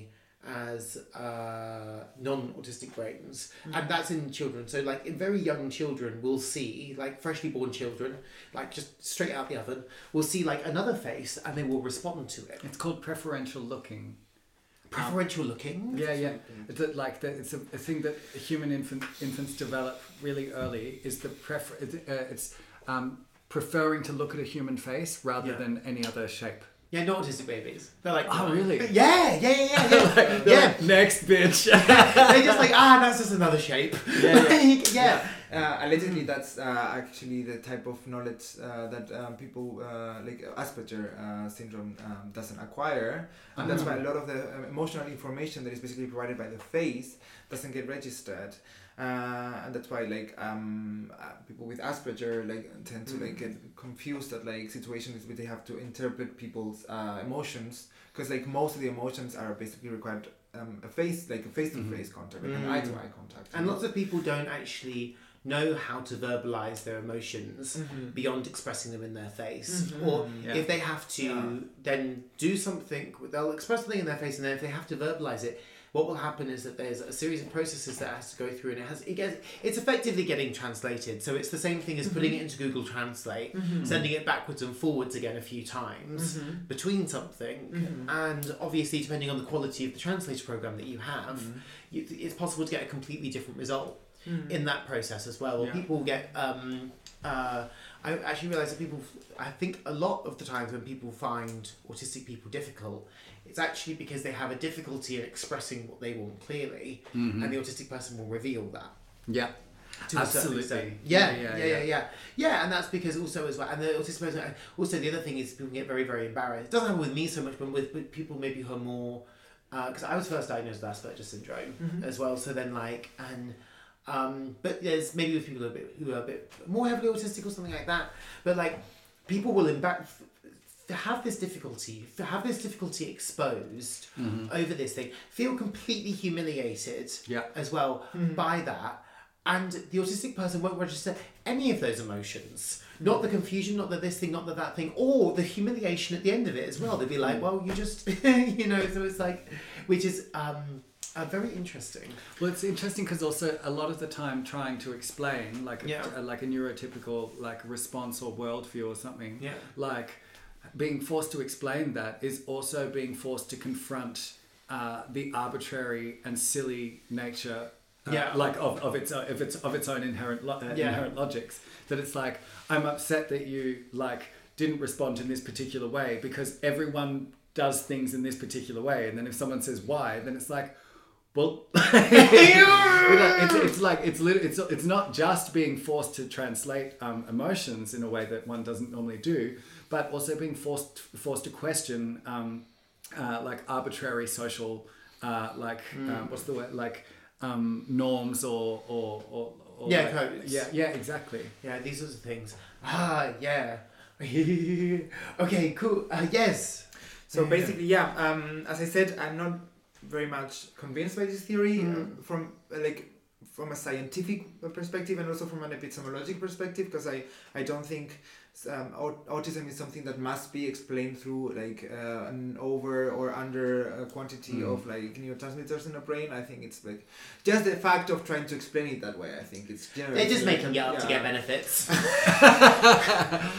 as uh, non-autistic brains and that's in children so like in very young children we'll see like freshly born children like just straight out the oven we'll see like another face and they will respond to it It's called preferential looking. preferential looking Yeah, yeah. It's a, like the, it's a, a thing that human infant, infants develop really early. Is the prefer? It's, uh, it's um, preferring to look at a human face rather Yeah. than any other shape. Yeah not autistic babies they're like Oh, really? yeah yeah yeah yeah yeah, They're yeah. like, Next bitch. they're just like ah that's just another shape. Yeah, Like, yeah. Uh, allegedly, that's uh, actually the type of knowledge uh, that um, people uh, like Asperger uh, syndrome um, doesn't acquire, and that's why a lot of the um, emotional information that is basically provided by the face doesn't get registered, uh, and that's why like um, uh, people with Asperger like tend to like get confused at like situations where they have to interpret people's uh, emotions because like most of the emotions are basically required um, a face like a face to face contact, like an eye to eye contact, And lots of people don't actually know how to verbalize their emotions Mhm. beyond expressing them in their face. Mhm. Or Yeah. if they have to Yeah. then do something, they'll express something in their face, and then if they have to verbalize it, what will happen is that there's a series of processes that has to go through, and it has it gets it's effectively getting translated. So it's the same thing as putting it into Google Translate, sending it backwards and forwards again a few times Mhm. between something, Mhm. and obviously depending on the quality of the translator program that you have, Mhm. you, it's possible to get a completely different result. in that process as well. Or Yeah. people get. Um, uh, I actually realise that people. I think a lot of the times when people find autistic people difficult, it's actually because they have a difficulty in expressing what they want clearly, Mm-hmm. and the autistic person will reveal that. Yeah. to a Absolutely. extent. Yeah, Yeah, yeah, yeah, yeah, yeah. yeah, yeah, and that's because also as well, and the autistic person. Also, the other thing is people get very, very embarrassed. It doesn't happen with me so much, but with, with people maybe who are more. Because I was first diagnosed with Asperger's syndrome Mhm. as well. So then, like, and um, but there's maybe with people who are a bit who are a bit more heavily autistic or something like that. But like, people will embarrass. To have this difficulty, to have this difficulty exposed over this thing, feel completely humiliated Yeah. as well by that. And the autistic person won't register any of those emotions. Not the confusion, not the this thing, not the that thing, or the humiliation at the end of it as well. They'd be like, well, you just, you know, so it's like, which is um, uh, very interesting. Well, it's interesting because also a lot of the time trying to explain like a, Yeah. a- like a neurotypical like response or worldview or something Yeah. like being forced to explain that is also being forced to confront uh, the arbitrary and silly nature uh, Yeah. like of, of its uh, of its of its own inherent lo- uh, Yeah. inherent logics that it's like I'm upset that you like didn't respond in this particular way because everyone does things in this particular way and then if someone says why then it's like well it's, it's like it's lit- it's it's not just being forced to translate um, emotions in a way that one doesn't normally do, but also being forced forced to question um, uh, like arbitrary social uh, like um, what's the word like um, norms or or, or, or Yeah, like- codes. yeah yeah exactly Yeah, these sorts of things. Ah, yeah. okay, cool. Uh, yes. So Yeah. basically, yeah. Um, as I said, I'm not very much convinced by this theory Mm. uh, from uh, like from a scientific perspective and also from an epistemologic perspective because I I don't think um, au- autism is something that must be explained through like uh, an over or under uh, quantity Mm. of like neurotransmitters in the brain. I think it's like just the fact of trying to explain it that way. I think it's generally They're just making it up to get benefits.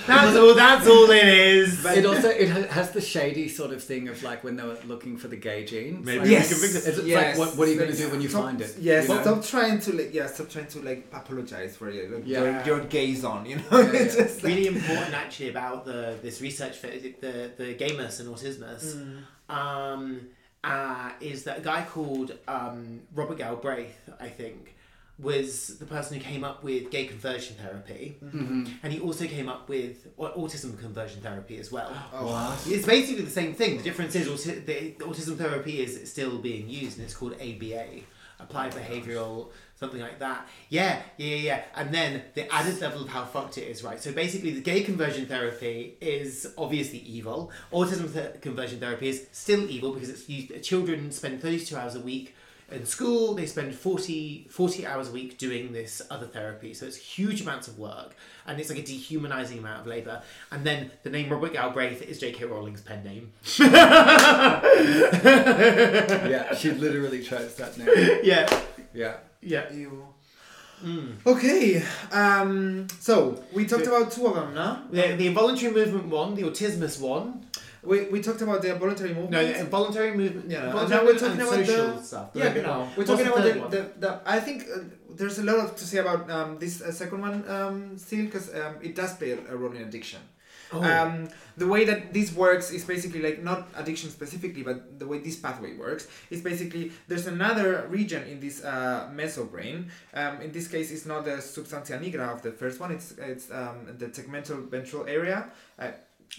that's all. That's all it is. it also it has the shady sort of thing of like when they were looking for the gay gene Maybe Like, we Yes. can fix it. it's, it's yes. like what, what are you going to do when you stop- find it Yes, you know? stop trying to like yeah, stop trying to like apologize for it. Like, Yeah. your, your gaze on, you know. Yeah, It's yeah. just like- really important actually about the this research for the the gamus and autismus um, uh, is that a guy called um, Robert Galbraith, I think, was the person who came up with gay conversion therapy, Mhm. and he also came up with autism conversion therapy as well. Oh. What? It's basically the same thing. The difference is auti- the, the autism therapy is still being used, and it's called ABA, applied behavioral something like that. Yeah, yeah, yeah. And then the added level of how fucked it is, right? So basically, the gay conversion therapy is obviously evil. Autism th- conversion therapy is still evil because it's used. Children spend thirty-two hours a week. In school, they spend 40, 40 hours a week doing this other therapy. So it's huge amounts of work. And it's like a dehumanizing amount of labor. And then the name Robert Galbraith is J.K. Rowling's pen name. yeah she literally chose that name Yeah. yeah Yeah. You. Mm. Okay, um, so we talked about two of them, no? The, the involuntary movement one, the autismus one. We, we talked about the voluntary movement. No, the involuntary movement. Yeah, and voluntary now we're talking about the- stuff. yeah, The- genau. We're what's talking the about third the, the, the. I think uh, there's a lot to say about um, this uh, second one um, still because um, it does play a, a role in addiction. Oh. Um, the way that this works is basically like not addiction specifically, but the way this pathway works is basically there's another region in this uh, mesobrain. Um, in this case, it's not the substantia nigra of the first one. It's it's um, the tegmental ventral area. Uh,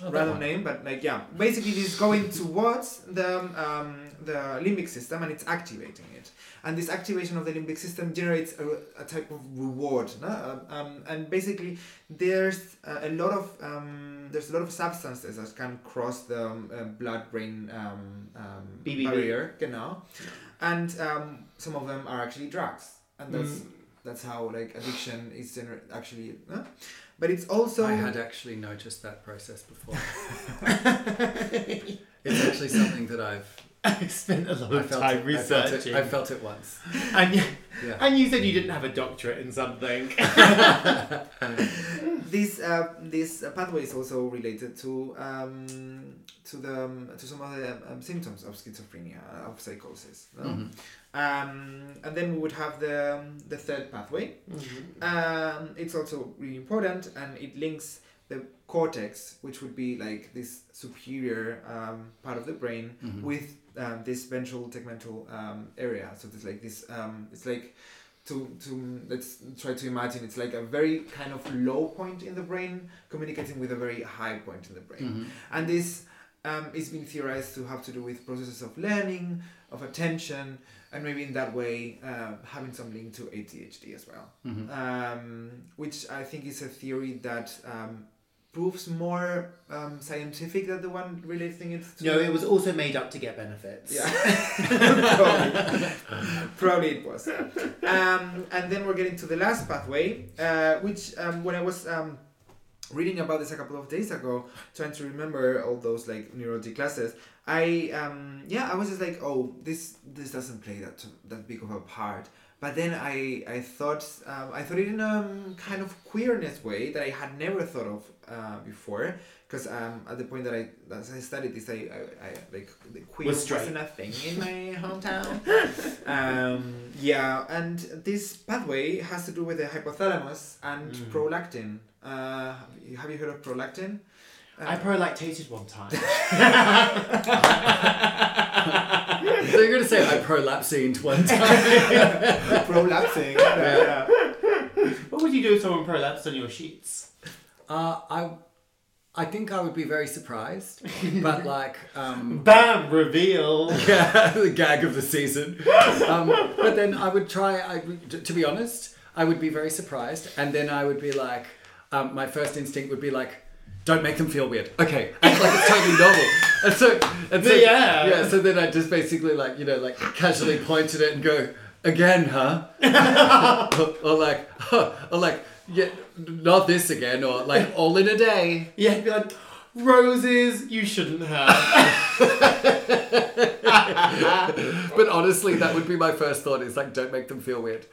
Oh, random name, but like yeah, basically this is going towards the um, the limbic system and it's activating it. And this activation of the limbic system generates a, a type of reward, no? Um, um, and basically there's uh, a lot of um, there's a lot of substances that can cross the um, uh, blood-brain um, um, barrier, genau. and um, some of them are actually drugs, and that's Mm. that's how like addiction is gener- actually. Huh? But it's also I had actually noticed that process before. it's actually something that I've I spent a lot I of felt time it, I felt it, researching. I felt it once. and, you, Yeah. and you said you didn't have a doctorate in something. This uh, this uh, pathway is also related to um, to the um, to some of the um, symptoms of schizophrenia uh, of psychosis. no? Mhm. Um, and then we would have the um, the third pathway. Um, it's also really important, and it links the cortex, which would be like this superior um, part of the brain, Mhm. with um, this ventral tegmental um, area. So it's like this. Um, it's like to to let's try to imagine. It's like a very kind of low point in the brain communicating with a very high point in the brain, Mhm. and this um, is being theorized to have to do with processes of learning, of attention, and maybe in that way uh, having some link to ADHD as well Mhm. um, which I think is a theory that um, proves more um, scientific than the one relating it to. no, it was also made up to get benefits. Yeah, probably. probably it was. Um, and then we're getting to the last pathway, uh, which um, when I was um, reading about this a couple of days ago, trying to remember all those like neurology classes, I um, yeah, I was just like, oh, this this doesn't play that that big of a part. But then I I thought um, I thought it in a um, kind of queerness way that I had never thought of uh, before. Because um, at the point that I as I studied this, I, I, I like the queer Was wasn't a thing in my hometown. um, yeah, and this pathway has to do with the hypothalamus and Mm. prolactin. Uh, have you heard of prolactin? Uh, I prolactated one time. So you're gonna say I prolapsed one time? prolapsing. yeah. what would you do if someone prolapsed on your sheets? Uh, I, I think I would be very surprised, but like, um, Bam! Reveal! yeah, the gag of the season. Um, but then I would try. I to be honest, I would be very surprised, and then I would be like, um, my first instinct would be like. Don't make them feel weird. Okay, act like it's totally normal. And so, and so, Yeah. yeah. So then I just basically like you know like casually pointed at it and go again, huh? or, or like, huh, or like, yeah, not this again, or like all in a day. Yeah, be like, roses you shouldn't have. But honestly, that would be my first thought. Is like, don't make them feel weird.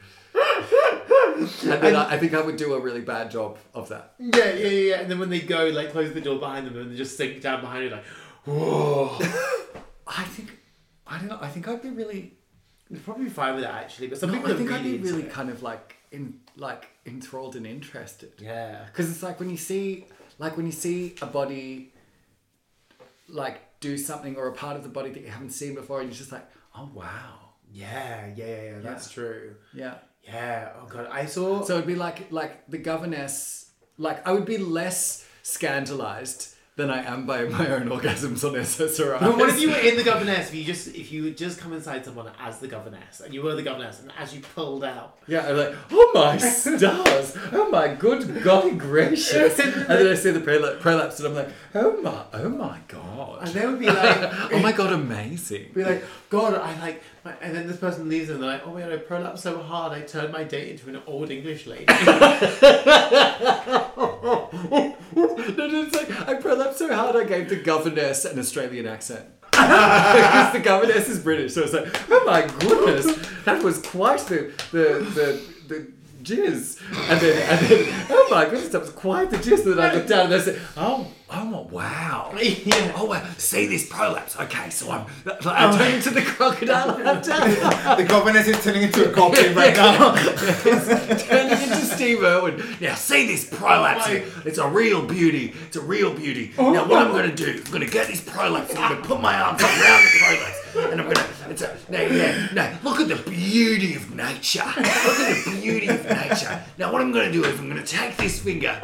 And then I, I think I would do a really bad job of that. yeah, yeah, yeah. And then when they go, like, close the door behind them and they just sink down behind you, like, whoa. I think, I don't know. I think I'd be really. You'd probably be fine with that, actually. But some No, people I think I'd be really it. kind of like in like enthralled and interested. Yeah. Because it's like when you see, like when you see a body, like do something or a part of the body that you haven't seen before, and you're just like, oh wow, Yeah, yeah, yeah, yeah. That's true. yeah. Yeah. Oh, God. I saw. So it'd be like like the governess. Like I would be less scandalized than I am by my own orgasms on SSRIs. But what if you were in the governess? If you just if you just come inside someone as the governess, and you were the governess, and as you pulled out, Yeah, I'm like, oh my stars, oh my good god gracious, and then I see the prolapse, prolapse and I'm like, oh my, oh my god, and they would be like, oh my god, amazing. be like, God, I like, my, and then this person leaves and they're like, oh my God, I prolapsed so hard, I turned my date into an old English lady. no, no, it's like I prolapsed so hard I gave the governess an Australian accent. because the governess is British, so it's like, oh my goodness, that was quite the the the, the jizz. And then and then oh my goodness, that was quite the jizz. And then I looked down and I said, oh oh wow. yeah. Oh wow, see this prolapse. Okay, so I'm I oh. turned into the crocodile after The governess is turning into a goblin right now. turning into Steve Irwin. Now see this prolapse. Oh It's a real beauty. It's a real beauty. Now what I'm gonna do? I'm gonna get this prolapse. and I'm gonna put my arms around the prolapse, and I'm gonna. It's a no, yeah, no. Look at the beauty of nature. Look at the beauty of nature. Now what I'm gonna do is I'm gonna take this finger.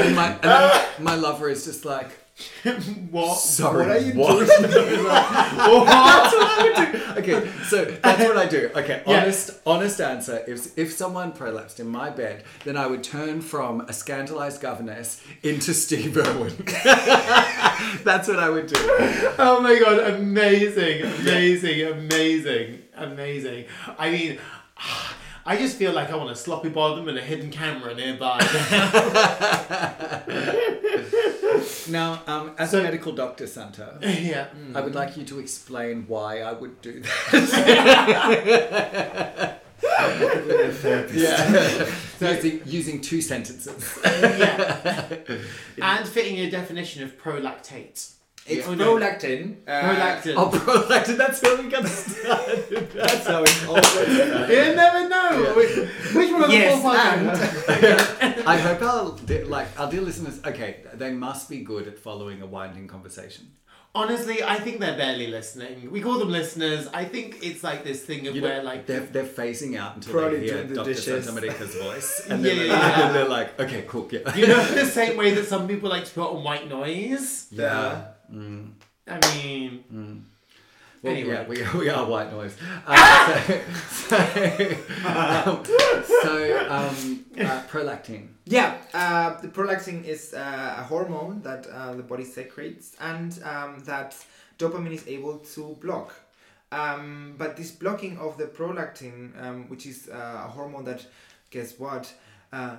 And my, and then my lover is just like, What? sorry, What are you what? doing? That's what I would do. Okay, so that's what I do. Okay, Yeah. honest, honest answer. If if someone prolapsed in my bed, then I would turn from a scandalized governess into Steve Irwin. that's what I would do. Oh my god, amazing, amazing, amazing, amazing. I mean, I just feel like I want a sloppy bottom and a hidden camera nearby. Now, um, as a medical doctor, Santa, yeah. I would like you to explain why I would do that. yeah. using, using two sentences. yeah. And fitting a definition of prolactate. It's no. prolactin. uh, Prolactin. Oh, prolactin, that's where we got started. That's how it all got started. You never know Yeah. which, which one of the Yes, four podcasts. I hope our, de- like, our dear listeners, okay, they must be good at following a winding conversation. Honestly, I think they're barely listening. We call them listeners. I think it's like this thing of You know, where like they're, they're phasing out until Probably they hear doing the Dr. dishes. Santa Medica's voice. And Yeah, then yeah, yeah. they're like, okay, cool, yeah. you know the same way that some people like to put on white noise. Yeah. Mm. I mean, Well, Anyway. yeah, we, we are white noise. Uh, so, so, um, so um, uh, prolactin. Yeah, uh, the prolactin is uh, a hormone that uh, the body secretes and um, that dopamine is able to block. Um, but this blocking of the prolactin, um, which is uh, a hormone that, guess what, uh,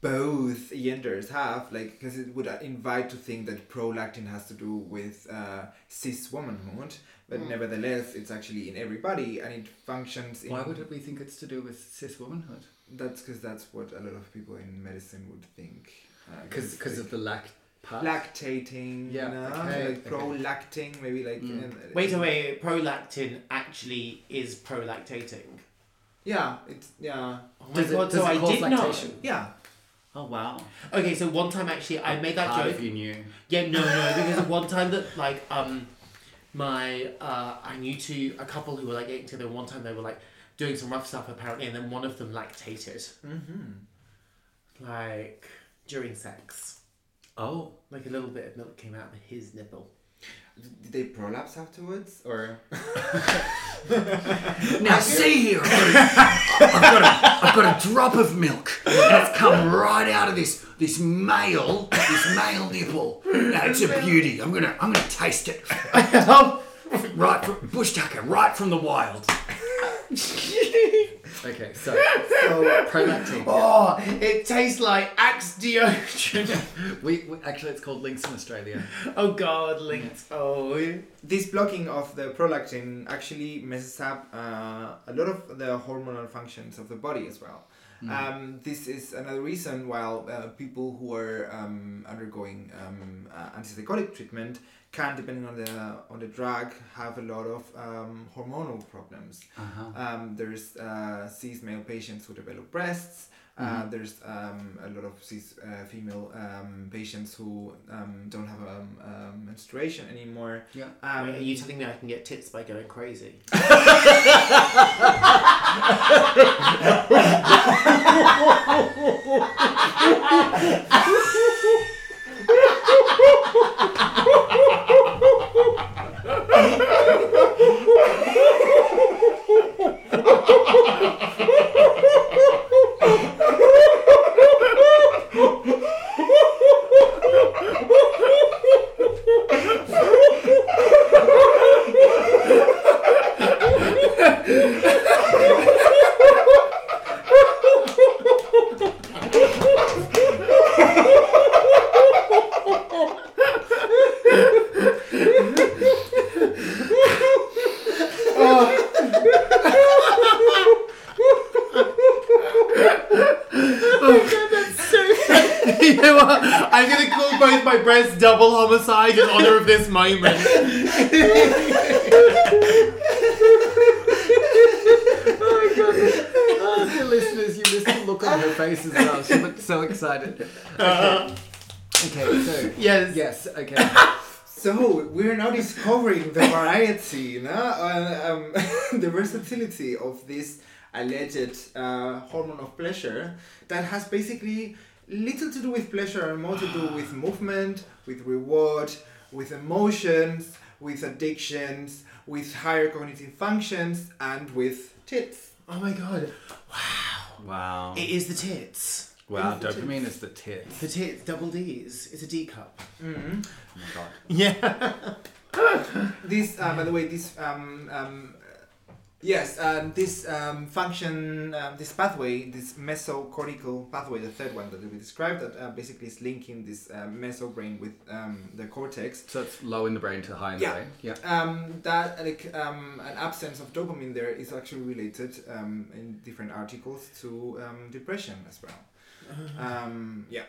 both genders have, like, because it would invite to think that prolactin has to do with uh, cis womanhood, but nevertheless, it's actually in everybody and it functions in. Why would we think it's to do with cis womanhood? That's because that's what a lot of people in medicine would think. Uh, Because it's of the lac part? lactating, Yeah, you know, okay, like okay. prolacting, maybe like. Mm. uh, wait away. Prolactin actually is prolactating. Yeah, it's yeah, Oh my Does it- god! does so it I cause did know. yeah. Oh, wow. Okay, so one time actually I made that joke. If you knew. Yeah, no, no, because one time that like um my uh I knew two a couple who were like getting together and one time they were like doing some rough stuff apparently and then one of them lactated. Mm-hmm. Like during sex. Oh. Like a little bit of milk came out of his nipple. Did they prolapse afterwards, or? Now see here, I've got, a, I've got a drop of milk, and it's come right out of this this male this male nipple. Now it's a beauty. I'm gonna I'm gonna taste it right from bush tucker, right from the wild. okay, so So prolactin. Oh, it tastes like Axe deodorant. We, we actually it's called Lynx in Australia. oh god, linked. Oh. this blocking of the prolactin actually messes up uh, a lot of the hormonal functions of the body as well. Um, this is another reason why uh, people who are um, undergoing um, uh, antipsychotic treatment can, depending on the on the drug, have a lot of um, hormonal problems. Uh-huh. Um, there's uh, cis male patients who develop breasts. Uh, there's um, a lot of cis uh, female um, patients who um, don't have um, um, menstruation anymore. Yeah. Um, Wait, are you telling me I can get tits by going crazy? you know what? I'm gonna call both my breasts double homicide in honor of this moment. Oh, dear listeners, you missed the look on her face as well. She looked so excited. Okay, okay so Yes. yes, okay. So we're now discovering the variety, you know, uh, um, the versatility of this alleged uh, hormone of pleasure that has basically little to do with pleasure and more to do with movement, with reward, with emotions, with addictions, with higher cognitive functions, and with tits. Oh my god. Wow. Wow. It is the tits. Wow, It is the dopamine is the tits. The tits, double D's. It's a D cup. Mm-hmm. Oh my god. Yeah. This, uh, by the way, this um, um, Yes, um, this um, function, um, this pathway, this mesocortical pathway, the third one that we described, that uh, basically is linking this uh, meso brain with um, the cortex. So it's low in the brain to high in Yeah. the brain. Yeah. Um, that like um, an absence of dopamine there is actually related um, in different articles to um, depression as well. Um, yeah.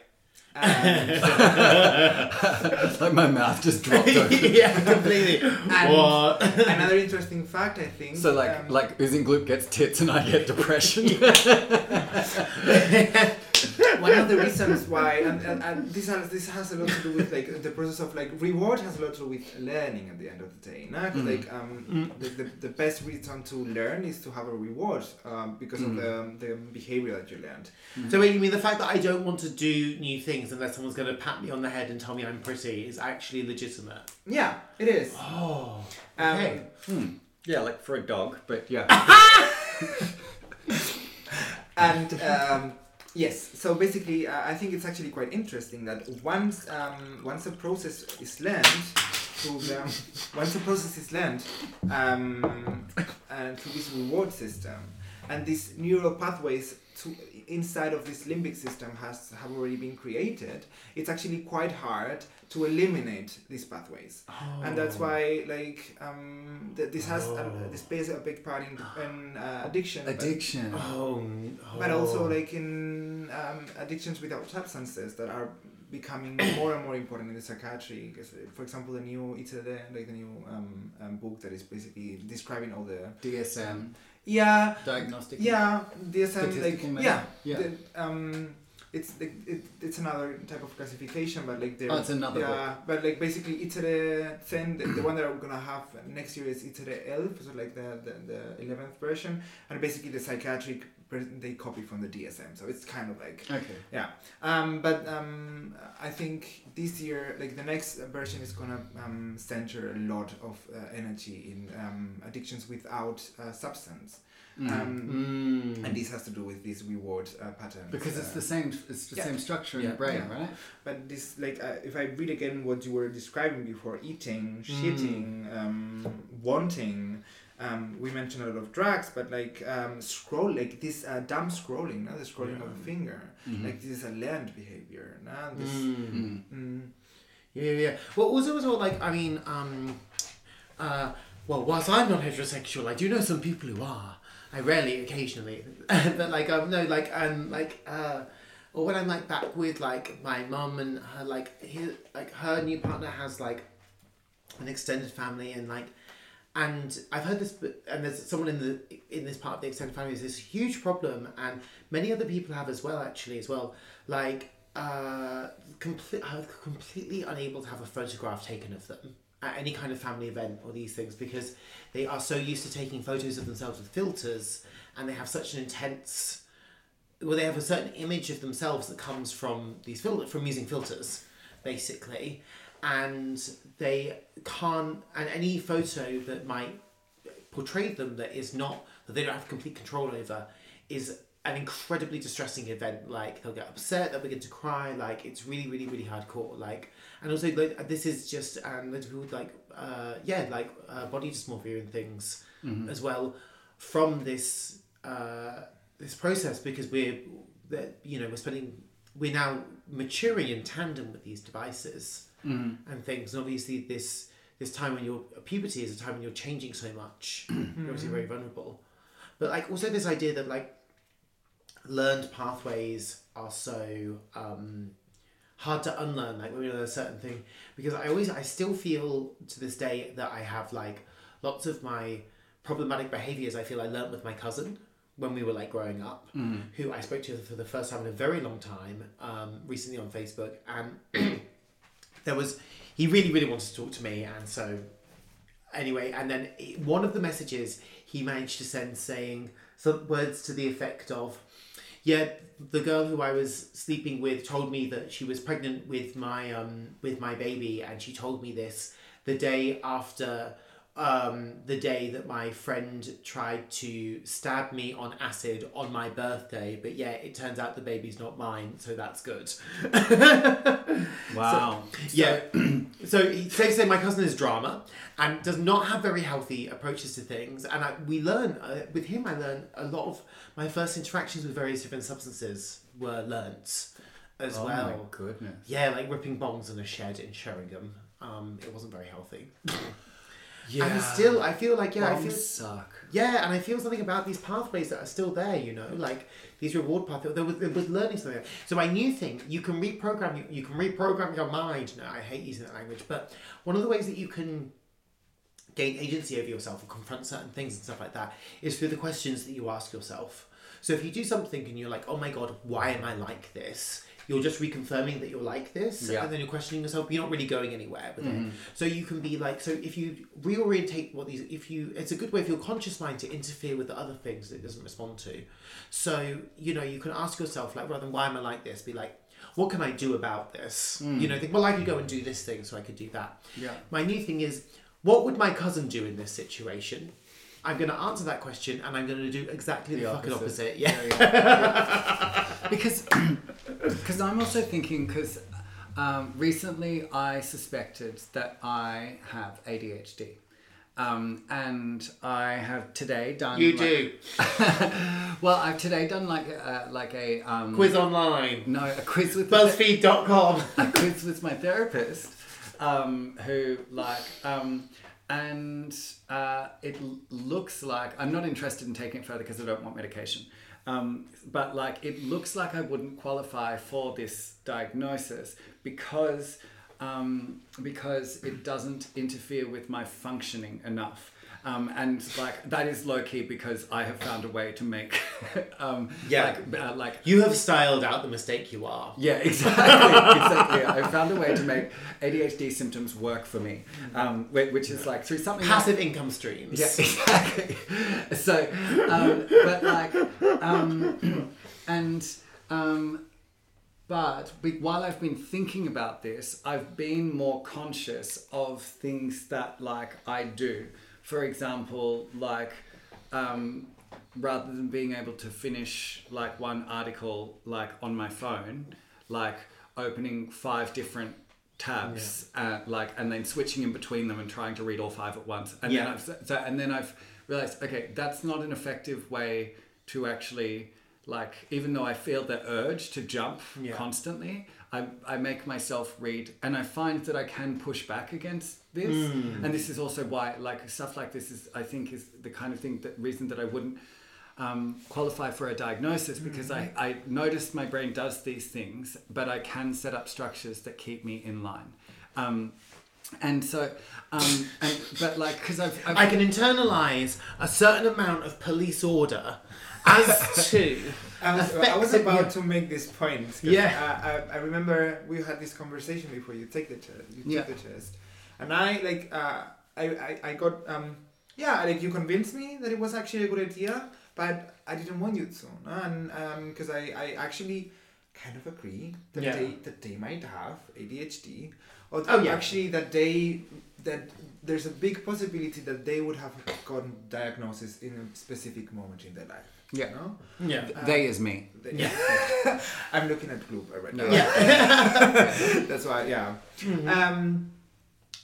And, like my mouth just dropped open. yeah, completely. And- what? another interesting fact, I think. So like um, like Oozing Gloop gets tits and I get depression. one of the reasons why and, and, and this has this has a lot to do with like the process of like reward has a lot to do with learning at the end of the day nah? 'Cause, Mm. like um the, the, the best reason to learn is to have a reward um, because of Mm. the, the behavior that you learned So wait, you mean the fact that I don't want to do new things unless someone's going to pat me on the head and tell me I'm pretty is actually legitimate? yeah it is Oh, Um, okay. Hmm. Yeah, like for a dog, but yeah. and um, yes so basically uh, i think it's actually quite interesting that once um, once a process is learned to the, once a process is learned um, and through this reward system and these neural pathways to inside of this limbic system has have already been created it's actually quite hard to eliminate these pathways and that's Oh. why like um, th- this has Oh. uh, this plays a big part in, in uh, addiction but- Addiction. Oh, n- but also oh. like in um, addictions without substances that are becoming more and more important in the psychiatry. 'Cause, uh, for example, the new ICD, like the new um, um, book that is basically describing all the DSM. yeah Diagnostic. yeah DSM like Statistical method? yeah Yeah. the, um, it's like it, it's another type of classification, but like there Oh, it's another yeah, but like basically ICD 10, the, the one that I'm gonna have next year is ICD 11, so like the, the, 11th version, and basically the psychiatric they copy from the DSM, so it's kind of like Okay. yeah. Um, but um, I think this year, like the next version is gonna um, center a lot of uh, energy in um, addictions without uh, substance, Mm. um, Mm. and this has to do with these reward uh, patterns. because it's uh, the same. It's the yeah. same structure in Yeah. the brain, Yeah. right? But this, like, uh, if I read again what you were describing before, eating, shitting, um, wanting. Um, we mentioned a lot of drugs, but like um, scroll, like this uh, dumb scrolling, no? the scrolling of a finger, Mhm. like this is a learned behavior. No? This, Mm. Mm. mm, Yeah, yeah, yeah. Well, also as well, like I mean, um, uh, well, whilst I'm not heterosexual, I do know some people who are. I rarely, occasionally, but like um, no, like um, like uh, or when I'm like back with like my mum and her, like his, like her new partner has like an extended family and like and I've heard this, and there's someone in the in this part of the extended family is this huge problem, and many other people have as well, actually, as well. Like, uh, complete, completely unable to have a photograph taken of them at any kind of family event or these things because they are so used to taking photos of themselves with filters, and they have such an intense. Well, they have a certain image of themselves that comes from these fil- from using filters, basically, and they can't and any photo that might portray them that is not that they don't have complete control over is an incredibly distressing event. Like they'll get upset they'll begin to cry. Like it's really really really hardcore. Like and also like this is just and there's people like uh yeah like uh, body dysmorphia and things as well from this uh this process because we're that you know we're spending we're now maturing in tandem with these devices Mm. and things. And obviously, this this time when you're puberty is a time when you're changing so much. you're obviously very vulnerable. But like also this idea that like learned pathways are so um, hard to unlearn. Like learn a certain thing, because I always I still feel to this day that I have like lots of my problematic behaviors. I feel I learnt with my cousin when we were like growing up Mm. who I spoke to for the first time in a very long time um, recently on Facebook, and there was he really really wanted to talk to me, and so anyway, and then one of the messages he managed to send saying some words to the effect of, "Yeah, the girl who I was sleeping with told me that she was pregnant with my um with my baby, and she told me this the day after." Um, the day that my friend tried to stab me on acid on my birthday, but yeah, it turns out the baby's not mine, so that's good. Wow. Yeah. so he safe to say my cousin is drama and does not have very healthy approaches to things. And I, we learn uh, with him. I learned a lot of my first interactions with various different substances were learnt as oh well. my goodness. Yeah, like ripping bongs in a shed in Sheringham. Um, it wasn't very healthy. Yeah. And still, I feel like yeah, I feel suck. yeah, and I feel something about these pathways that are still there, you know, like these reward pathways. There was, there was learning something. So my new thing, you can reprogram you, you can reprogram your mind. Now I hate using that language, but one of the ways that you can gain agency over yourself or confront certain things and stuff like that is through the questions that you ask yourself. So if you do something and you're like, oh my god, why am I like this? You're just reconfirming that you're like this, Yeah. and then you're questioning yourself. You're not really going anywhere with Mm-hmm. it. So you can be like, so if you reorientate what these, if you, it's a good way for your conscious mind to interfere with the other things that it doesn't respond to. So you know, you can ask yourself like, rather than why am I like this, be like, what can I do about this? You know, think, well, I could go and do this thing, so I could do that. Yeah. My new thing is, what would my cousin do in this situation? I'm going to answer that question, and I'm going to do exactly the, The fucking opposite. opposite. Yeah. because because I'm also thinking because um, recently I suspected that I have ADHD. Um, and I have today done. You like- do. well, I've today done like a, like a um, Quiz online. No, a quiz with BuzzFeed.com. a quiz with my therapist, um, who like, um, and uh, it looks like I'm not interested in taking it further because I don't want medication. Um, but like, it looks like I wouldn't qualify for this diagnosis because um, because it doesn't interfere with my functioning enough. Um, and like that is low key because I have found a way to make, um, Yeah. like, uh, like You have styled out the mistake you are. yeah, exactly. exactly. I found a way to make ADHD symptoms work for me, um, whi- which is like through something like- Passive income streams. yeah, exactly. So, um, but like, um, and um, but while I've been thinking about this, I've been more conscious of things that like I do. For example, like um, rather than being able to finish like one article like on my phone, like opening five different tabs, uh, like and then switching in between them and trying to read all five at once. And then Yeah. I've so and then I've realized okay, that's not an effective way to actually like even though I feel the urge to jump Yeah. constantly, I, I make myself read and I find that I can push back against this. Hmm. And this is also why like stuff like this is I think is the kind of thing that reason that I wouldn't um, qualify for a diagnosis because I, I noticed my brain does these things, but I can set up structures that keep me in line. Um, and so, um, and, but like, because I've, I've I can internalize a certain amount of police order as to. I was, I was about yeah. to make this point Yeah. uh, I, I remember we had this conversation before you take the test. You Yeah. took the test, and I like uh, I, I I got um yeah like you convinced me that it was actually a good idea, but I didn't want you to, no? and um because I I actually kind of agree that Yeah. they that they might have ADHD, or Oh, yeah. actually that they that there's a big possibility that they would have gotten diagnosis in a specific moment in their life. Yeah. You know? Yeah. they is me. They- Yeah. I'm looking at Gloop already. No. That's why, yeah. Um,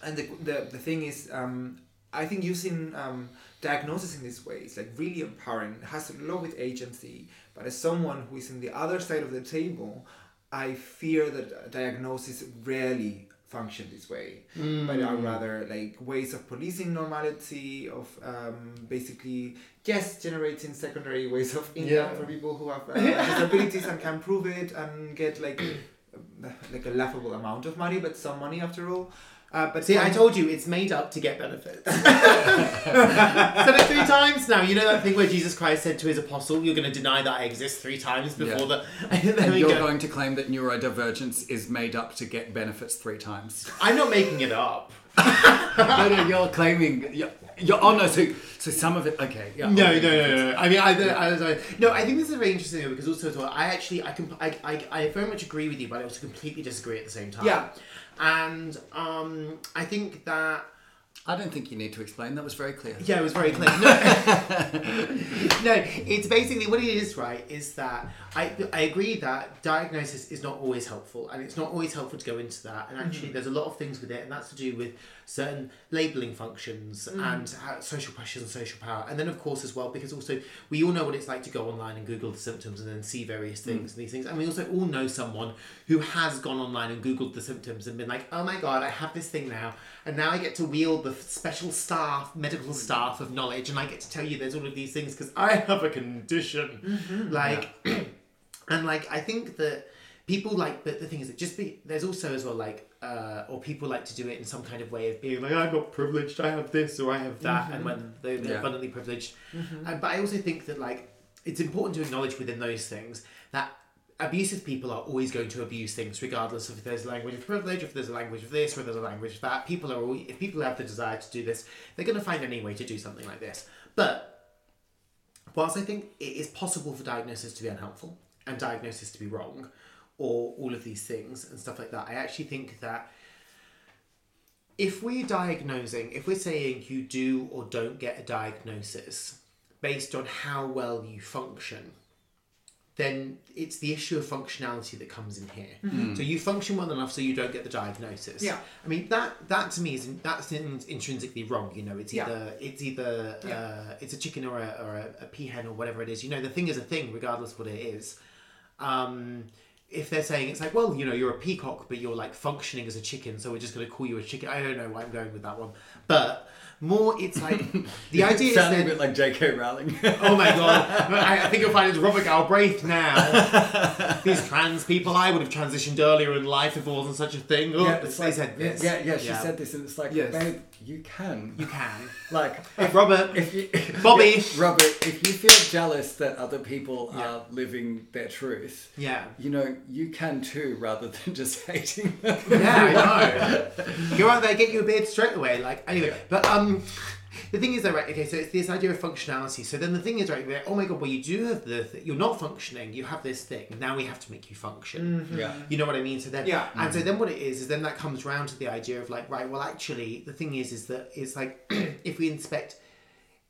and the, the, the thing is, um, I think using um, diagnosis in this way is like really empowering. It has a lot with agency. But as someone who is in the other side of the table, I fear that diagnosis rarely function this way. But are rather like ways of policing normality, of um, basically yes, generating secondary ways of income Yeah. for people who have uh, disabilities and can prove it and get like like a laughable amount of money, but some money after all. Uh, but See, I told you it's made up to get benefits. Said it three times now. You know that thing where Jesus Christ said to his apostle, "You're going to deny that I exist three times before Yeah. the." there And you're go. going to claim that neurodivergence is made up to get benefits three times. I'm not making it up. no, no, you're claiming. You're, you're, oh no, so so some of it. Okay, yeah. No, no, no, no, no. I mean, I, I, I, I, no. I think this is very interesting because also as well, I actually, I can, I, I, I very much agree with you, but I also completely disagree at the same time. Yeah. And um, I think that I don't think you need to explain. That was very clear. Yeah, it was very clear. No, no, it's basically what it is, right? Is that I I agree that diagnosis is not always helpful, and it's not always helpful to go into that. And actually, mm. there's a lot of things with it, and that's to do with certain labeling functions mm. and how, social pressures and social power. And then, of course, as well, because also we all know what it's like to go online and Google the symptoms and then see various mm. things and these things. And we also all know someone who has gone online and Googled the symptoms and been like, oh my god, I have this thing now, and now I get to wield the special staff, medical staff of knowledge, and I get to tell you there's all of these things because I have a condition. Mm-hmm. Like, and like I think that people like but the thing is that just be there's also as well like uh, or people like to do it in some kind of way of being like I'm not privileged I have this or I have that and when they're, they're Yeah. abundantly privileged. And, but I also think that like it's important to acknowledge within those things that abusive people are always going to abuse things regardless of if there's a language of privilege if there's a language of this or there's a language of that. People are always, if people have the desire to do this they're going to find any way to do something like this. But whilst I think it is possible for diagnosis to be unhelpful and diagnosis to be wrong, or all of these things and stuff like that, I actually think that if we're diagnosing, if we're saying you do or don't get a diagnosis based on how well you function, then it's the issue of functionality that comes in here. So you function well enough so you don't get the diagnosis. Yeah. I mean that that to me is that's in, intrinsically wrong. You know, it's Yeah. either it's either Yeah. uh, it's a chicken or a or a, a peahen or whatever it is. You know, the thing is a thing regardless what it is. Um, if they're saying it's like, well, you know, you're a peacock, but you're like functioning as a chicken, so we're just going to call you a chicken. I don't know why I'm going with that one, but more it's like the idea is Sounding a that bit like J.K. Rowling. Oh my god! I, I think you'll find it's Robert Galbraith now. These trans people, I would have transitioned earlier in life if there wasn't such a thing. Oh, yeah, they like, said this. yeah, yeah, she said this, and it's like, Yes. babe, you can. You can. Like, If Robert, if you, Bobby. Robert, if you feel jealous that other people Yeah. are living their truth, yeah. you know, you can too, rather than just hating them. Yeah, I know. Go out there, get you a beard straight away. Like anyway, but um, the thing is though, right? Okay, so it's this idea of functionality. So then the thing is, right? we're like, Oh my god, well you do have the, th- you're not functioning. You have this thing. Now we have to make you function. Yeah. You know what I mean? So then, Yeah. And so then what it is is then that comes round to the idea of like, right? Well, actually, the thing is, is that it's like if we inspect.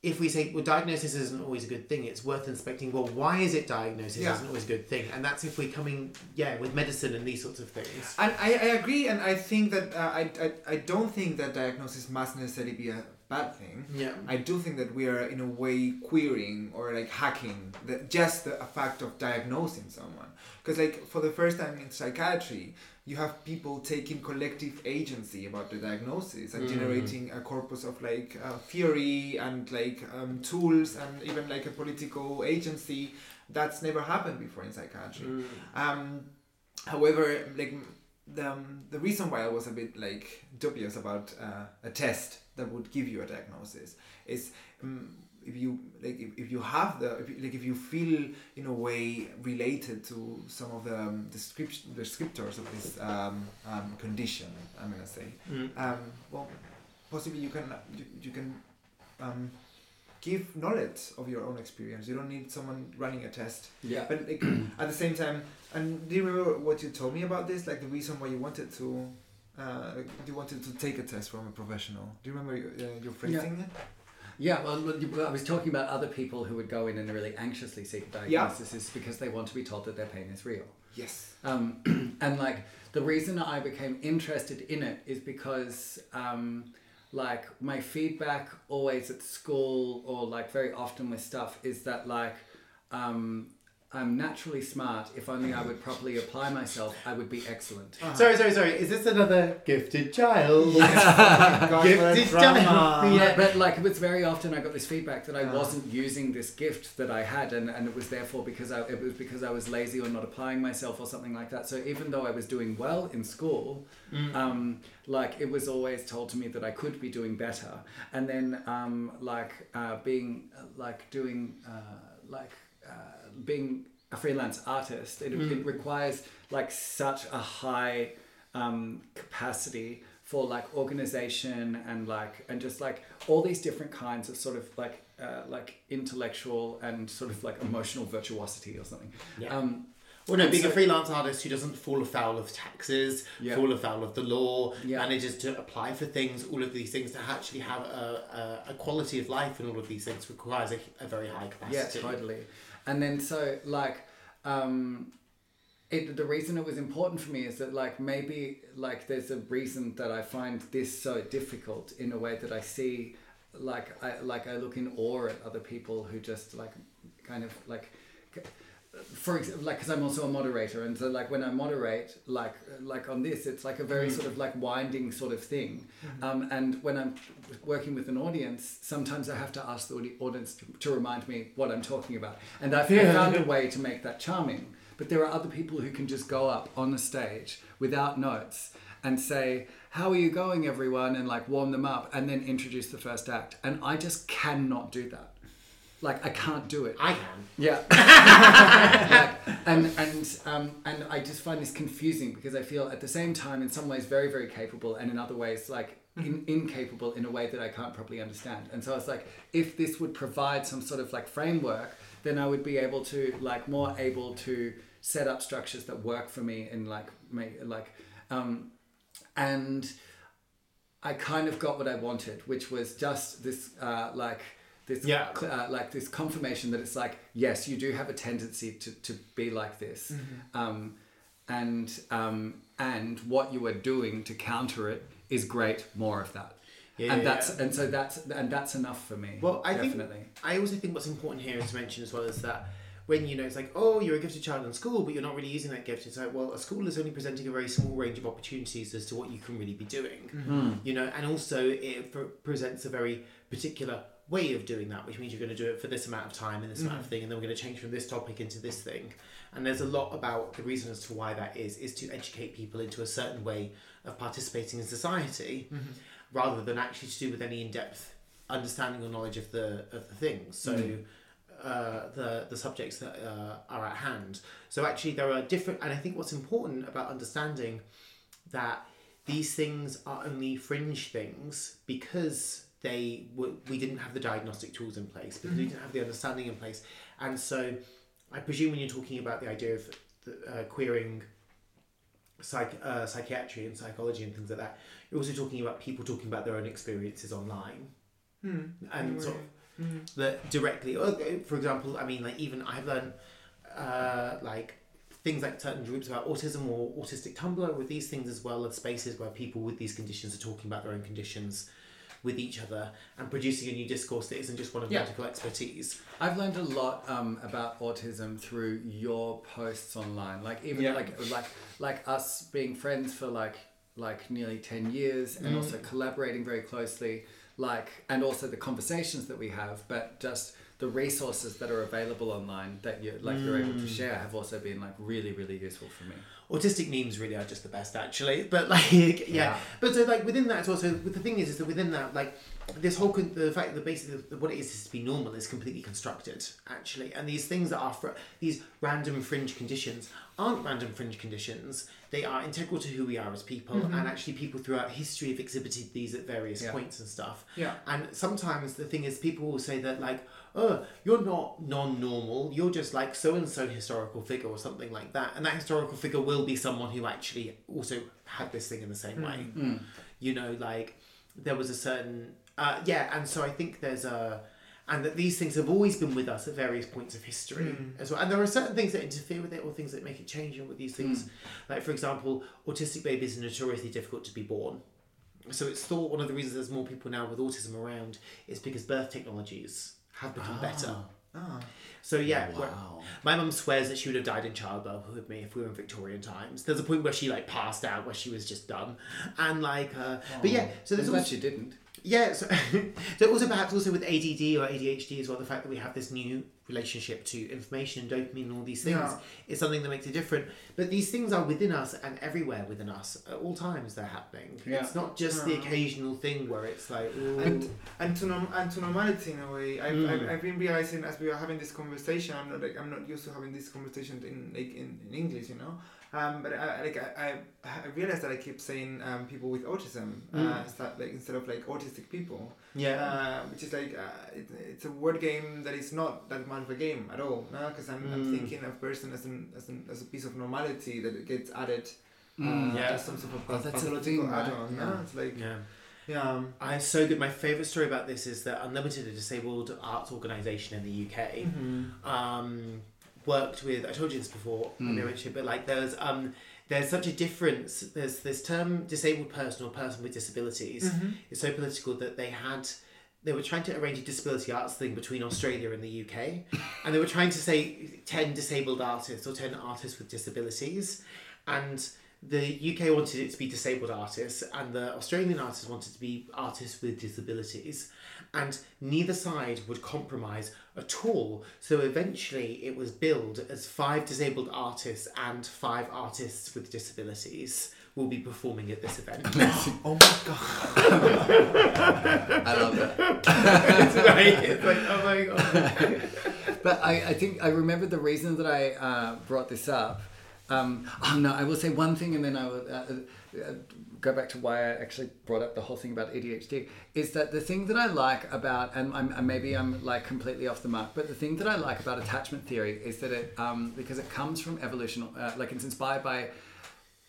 If we say well, diagnosis isn't always a good thing, it's worth inspecting. Well, why is it diagnosis Yeah. isn't always a good thing? And that's if we're coming, yeah, with medicine and these sorts of things. And I, I agree, and I think that uh, I, I, I don't think that diagnosis must necessarily be a bad thing. Yeah. I do think that we are in a way queering or like hacking the, just the fact of diagnosing someone. Because like for the first time in psychiatry, you have people taking collective agency about the diagnosis and Mm. generating a corpus of like uh, theory and like um, tools and even like a political agency that's never happened before in psychiatry. Mm. Um, however, like the, um, the reason why I was a bit like dubious about uh, a test that would give you a diagnosis is um, if you like if, if you have the if you, like if you feel in a way related to some of the um, description descriptors of this um, um, condition, I'm gonna say, Mm. um, well, possibly you can you, you can um, give knowledge of your own experience. You don't need someone running a test. Yeah. But like at the same time, and do you remember what you told me about this? Like the reason why you wanted to, uh, you wanted to take a test from a professional. Do you remember your, uh, your phrasing it? Yeah, well, well, I was talking about other people who would go in and really anxiously seek a Yeah. diagnosis is because they want to be told that their pain is real. Yes. Um, and like the reason I became interested in it is because um, like my feedback always at school or like very often with stuff is that like um, I'm naturally smart. If only I would properly apply myself, I would be excellent. Sorry, sorry, sorry. Is this another gifted child? God, Gifted drama. child. Yeah, but like it was very often I got this feedback that I Yeah. wasn't using this gift that I had, and, and it was therefore because I, it was because I was lazy or not applying myself or something like that. So even though I was doing well in school, um, like it was always told to me that I could be doing better, and then um, like uh, being uh, like doing uh, like uh, being a freelance artist, it, it requires like such a high um, capacity for like organization and like and just like all these different kinds of sort of like uh, like intellectual and sort of like emotional virtuosity or something. Yeah. Um, Well, no, being so- a freelance artist who doesn't fall afoul of taxes, Yeah. fall afoul of the law, Yeah. manages to apply for things, all of these things to actually have a, a, a quality of life and all of these things requires a, a very high Yeah, capacity. totally. And then so like um it the reason it was important for me is that like maybe like there's a reason that I find this so difficult in a way that I see like I like I look in awe at other people who just like kind of like for example, like because I'm also a moderator, and so like when I moderate, like like on this, it's like a very sort of like winding sort of thing. Um, and when I'm working with an audience, sometimes I have to ask the audience to, to remind me what I'm talking about, and I've I found a way to make that charming. But there are other people who can just go up on the stage without notes and say, "How are you going, everyone?" and like warm them up, and then introduce the first act. And I just cannot do that. Like I can't do it. I can. Yeah. Like, and and um, and I just find this confusing because I feel at the same time in some ways very very capable and in other ways like in, incapable in a way that I can't properly understand. And so I was like if this would provide some sort of like framework, then I would be able to like more able to set up structures that work for me and like make like um, and I kind of got what I wanted, which was just this uh, like this Yeah. uh, like this confirmation that it's like yes, you do have a tendency to, to be like this, um, and um, and what you are doing to counter it is great. More of that, Yeah, and yeah, that's yeah. and so that's and that's enough for me. Well, I definitely. think I also think what's important here is to mention as well is that when you know it's like oh you're a gifted child in school but you're not really using that gift it's like well a school is only presenting a very small range of opportunities as to what you can really be doing Hmm. you know and also it pr- presents a very particular way of doing that which means you're going to do it for this amount of time and this amount of thing and then we're going to change from this topic into this thing. And there's a lot about the reason as to why that is is to educate people into a certain way of participating in society rather than actually to do with any in-depth understanding or knowledge of the of the things so uh, the the subjects that uh, are at hand. So actually there are different and i think what's important about understanding that these things are only fringe things because they were, we didn't have the diagnostic tools in place because we didn't have the understanding in place. And so i presume when you're talking about the idea of the, uh, queering psych, uh, psychiatry and psychology and things like that you're also talking about people talking about their own experiences online. Hmm. and sort of Mhm. that directly or, for example i mean like even i've learned uh, like things like certain groups about autism or autistic tumblr with these things as well as spaces where people with these conditions are talking about their own conditions with each other and producing a new discourse that isn't just one of Yeah. medical expertise I've learned a lot um, about autism through your posts online. Like even Yeah. like like like us being friends for like like nearly ten years, and Mm. also collaborating very closely. Like and also the conversations that we have, but just the resources that are available online that you like you're able to Mm. share have also been like really really useful for me. autistic memes really are just the best actually but like yeah, Yeah. but so like within that it's also the thing is is that within that like this whole con- the fact that basically what it is is to be normal is completely constructed actually and these things that are fr- these random fringe conditions aren't random fringe conditions they are integral to who we are as people and actually people throughout history have exhibited these at various Yeah. points and stuff Yeah. and sometimes the thing is, people will say that like, oh, you're not non-normal. You're just like so and so historical figure or something like that. And that historical figure will be someone who actually also had this thing in the same hmm. way. Hmm. You know, like there was a certain uh, yeah. And so I think there's a and that these things have always been with us at various points of history hmm. as well. And there are certain things that interfere with it or things that make it change. And with these things, like for example, autistic babies are notoriously difficult to be born. So it's thought one of the reasons there's more people now with autism around is because birth technologies have become better. Ah. So yeah, Wow. my mum swears that she would have died in childbirth with me if we were in Victorian times. There's a point where she like passed out, where she was just done, and like, uh, but yeah. So I'm there's glad also, you didn't. yeah, so, so also perhaps also with ADD or ADHD as well, the fact that we have this new relationship to information, and dopamine, and all these things Yeah. is something that makes it different. But these things are within us and everywhere within us at all times. They're happening. Yeah. It's not just the occasional thing where it's like, ooh. and and to norm- and to normality in a way. I've, Mm. I've, I've been realizing as we are having this conversation. I'm not like I'm not used to having this conversation in like in, in English, you know. Um, but I, like I, I, I realized that I keep saying um, people with autism uh, Mm. instead, like instead of like autistic people. yeah. Uh, which is like uh, it, it's a word game that is not that much of a game at all. No, because I'm, I'm Mm. thinking of person as an, as an as a piece of normality that it gets added. Mm. Uh, Yeah. as some sort of Oh, that's a pathological right? add-on. Yeah. Yeah. it's like Yeah. yeah. um, I so good. My favourite story about this is that Unlimited, a disabled arts organisation in the UK, mhm. um, worked with. I told you this before, Mm. mm. Richard, but like there's um, there's such a difference. There's this term disabled person or person with disabilities. Mhm. It's so political that they had. They were trying to arrange a disability arts thing between Australia and the UK, and they were trying to say ten disabled artists or ten artists with disabilities, and the UK wanted it to be disabled artists, and the Australian artists wanted to be artists with disabilities, and neither side would compromise at all. So eventually, it was billed as five disabled artists and five artists with disabilities will be performing at this event. Oh my god. I love it. it's like, it's like, oh my god. But I, I think I remember the reason that I uh, brought this up. Um, oh no, I will say one thing and then I will uh, uh, go back to why I actually brought up the whole thing about ADHD. Is that the thing that I like about, and I'm, and maybe I'm like completely off the mark, but the thing that I like about attachment theory is that it, um, because it comes from evolution, uh, like it's inspired by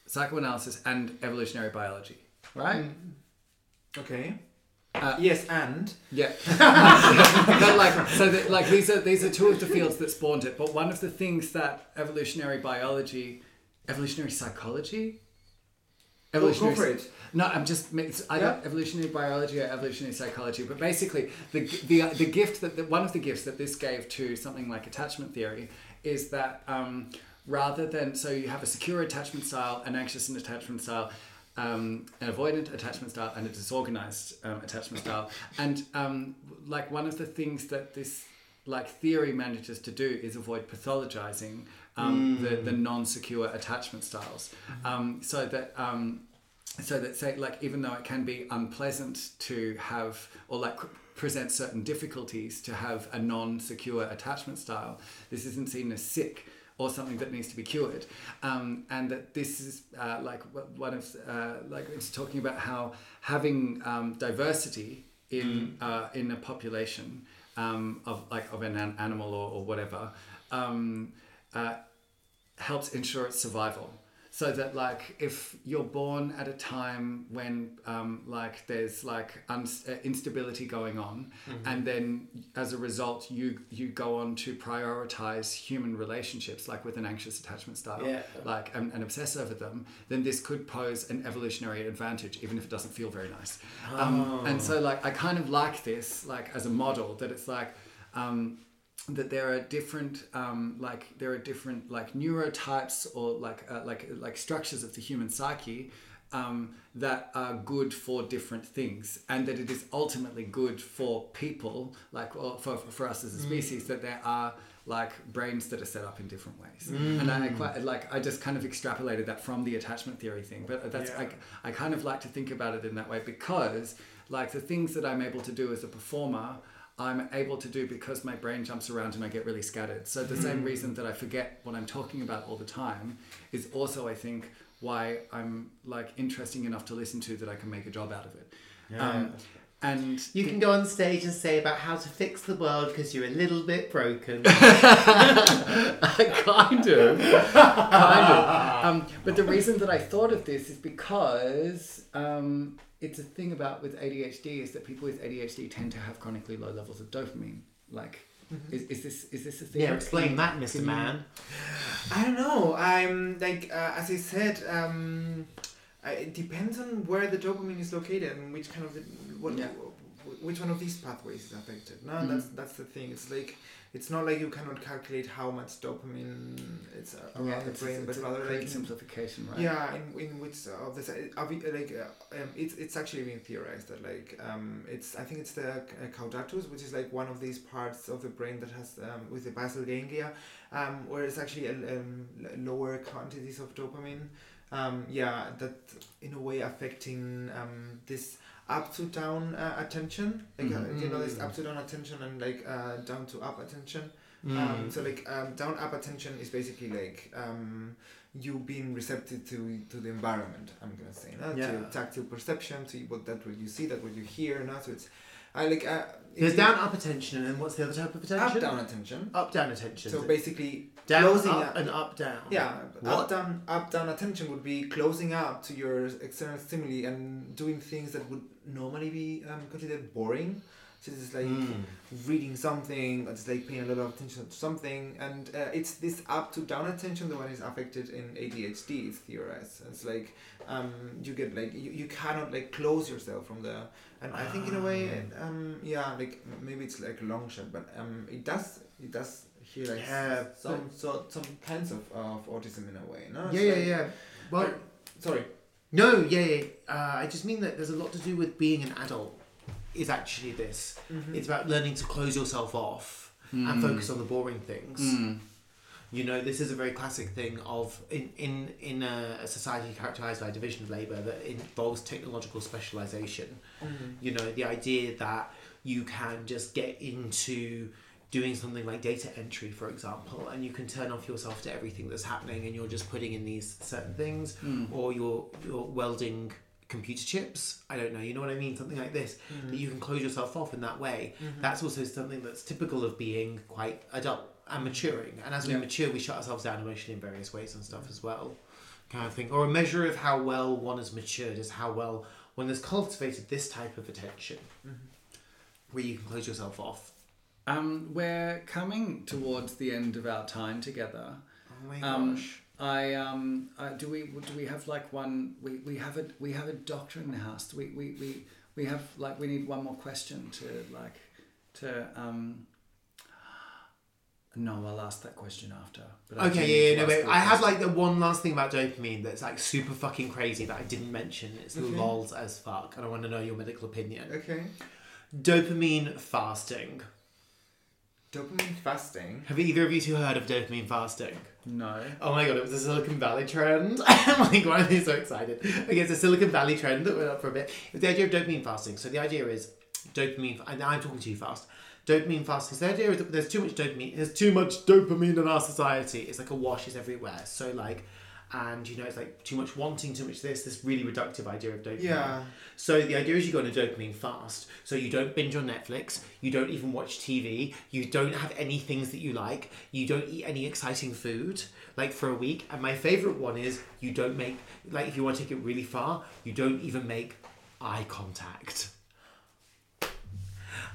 psychoanalysis and evolutionary biology, right? Okay. Uh, yes, and Yeah. but like so that like these are these are two of the fields that spawned it. But one of the things that evolutionary biology, evolutionary psychology, go, go. No, I'm just it's either Yeah. evolutionary biology or evolutionary psychology. But basically, the the the gift that the, one of the gifts that this gave to something like attachment theory is that um, rather than so you have a secure attachment style, an anxious attachment style. Um, an avoidant attachment style and a disorganized um, attachment style, and um, like one of the things that this like theory manages to do is avoid pathologizing um, the, the non-secure attachment styles, um, so that um, so that say like even though it can be unpleasant to have or like present certain difficulties to have a non-secure attachment style this isn't seen as sick or something that needs to be cured. Um, and that this is uh, like one of uh, like it's talking about how having um, diversity in uh, in a population um, of like of an an animal or, or whatever um, uh, helps ensure its survival. So that like if you're born at a time when um, like there's like unst- uh, instability going on, and then as a result you you go on to prioritize human relationships like with an anxious attachment style, Yeah. like and, and obsess over them, then this could pose an evolutionary advantage even if it doesn't feel very nice. Um, and so like I kind of like this like as a model that it's like. Um, that there are different um, like there are different like neurotypes or like uh, like like structures of the human psyche um, that are good for different things and that it is ultimately good for people like or for, for us as a species that there are like brains that are set up in different ways. And I quite like I just kind of extrapolated that from the attachment theory thing but that's Yeah. I, I kind of like to think about it in that way because like the things that I'm able to do as a performer I'm able to do because my brain jumps around and I get really scattered. So the same reason that I forget what I'm talking about all the time is also I think why I'm like interesting enough to listen to that I can make a job out of it. Um, and You can go on stage and say about how to fix the world because you're a little bit broken. kind of, kind of. Um, but the reason that I thought of this is because um, it's a thing about with ADHD is that people with ADHD tend to have chronically low levels of dopamine. Like, is, is this is this a thing? yeah, explain Can- that, Mr. Man. I don't know. I'm like uh, as I said. Um, I, it depends on where the dopamine is located and which kind of the, what Yeah. which one of these pathways is affected. No, Mhm. that's that's the thing. It's like it's not like you cannot calculate how much dopamine it's around Yeah, the it's, brain, it's, but a rather like simplification, right? yeah, in, in which of this, uh, like uh, um, it's it's actually been theorized that like um, it's I think it's the uh, caudatus, which is like one of these parts of the brain that has um, with the basal ganglia, um, where it's actually a, um, lower quantities of dopamine. Um, yeah, that in a way affecting um, this up to down uh, attention, like uh, you know, this Mhm. up to down attention and like uh, down to up attention. Mm. Um, so like um, down up attention is basically like um, you being receptive to to the environment. I'm gonna say, no? Yeah. to tactile perception, to what that what you see, that what you hear, no? So it's I like. Uh, There's down up attention, and then what's the other type of attention? up down attention. Up down attention. So basically, down closing up up- and up down. Yeah, What? up down up down attention would be closing up to your external stimuli and doing things that would normally be um, considered boring. So this is like Mm. reading something, or just like paying a lot of attention to something, and uh, it's this up to down attention the one is affected in ADHD. It's theorized. It's like um, you get like you, you cannot like close yourself from the, and I think in a way, um, yeah, like maybe it's like a long shot, but um, it does it does here like Yeah, some so some kinds of, of autism in a way. No, It's Yeah, yeah, like- yeah. Well, Sorry. No, yeah, yeah. Uh, I just mean that there's a lot to do with being an adult. Is actually this. Mm-hmm. It's about learning to close yourself off and focus on the boring things. Mm. You know, this is a very classic thing of in in in a, a society characterized by division of labor that involves technological specialization. Mm-hmm. You know, the idea that you can just get into doing something like data entry, for example, and you can turn off yourself to everything that's happening, and you're just putting in these certain things, hmm. or you're you're welding computer chips. I don't know. You know what I mean? Something like this that hmm. you can close yourself off in that way. Mm-hmm. That's also something that's typical of being quite adult and maturing. And as we Yeah. mature, we shut ourselves down emotionally in various ways and stuff as well, kind of thing. Or a measure of how well one has matured is how well one has cultivated this type of attention, mm-hmm. where you can close yourself off. Um, we're coming towards the end of our time together. Oh my Um, gosh. I um uh, do we do we have like one we, we have a we have a doctor in the house. Do we, we, we we have like we need one more question to like to um no I'll ask that question after. But I do need Okay, yeah, yeah, no, wait. I have like the one last thing about dopamine that's like super fucking crazy that I didn't mention. It's Okay. lols as fuck, and I want to know your medical opinion. Okay. Dopamine fasting. Dopamine fasting. Have either of you two heard of dopamine fasting? no. Oh my god, it was a Silicon Valley trend. oh my god, I'm so excited. Okay, it's a Silicon Valley trend that went up for a bit. It's the idea of dopamine fasting. So the idea is dopamine, and I'm talking too fast. Dopamine fasting. So the idea is that there's too much dopamine. There's too much dopamine in our society. It's like a wash is everywhere. So like, and you know, it's like too much wanting, too much this. This really reductive idea of dopamine. Yeah. So the idea is you go on a dopamine fast. So you don't binge on Netflix, you don't even watch TV, you don't have any things that you like, you don't eat any exciting food, like for a week. And my favorite one is you don't make like if you want to take it really far, you don't even make eye contact.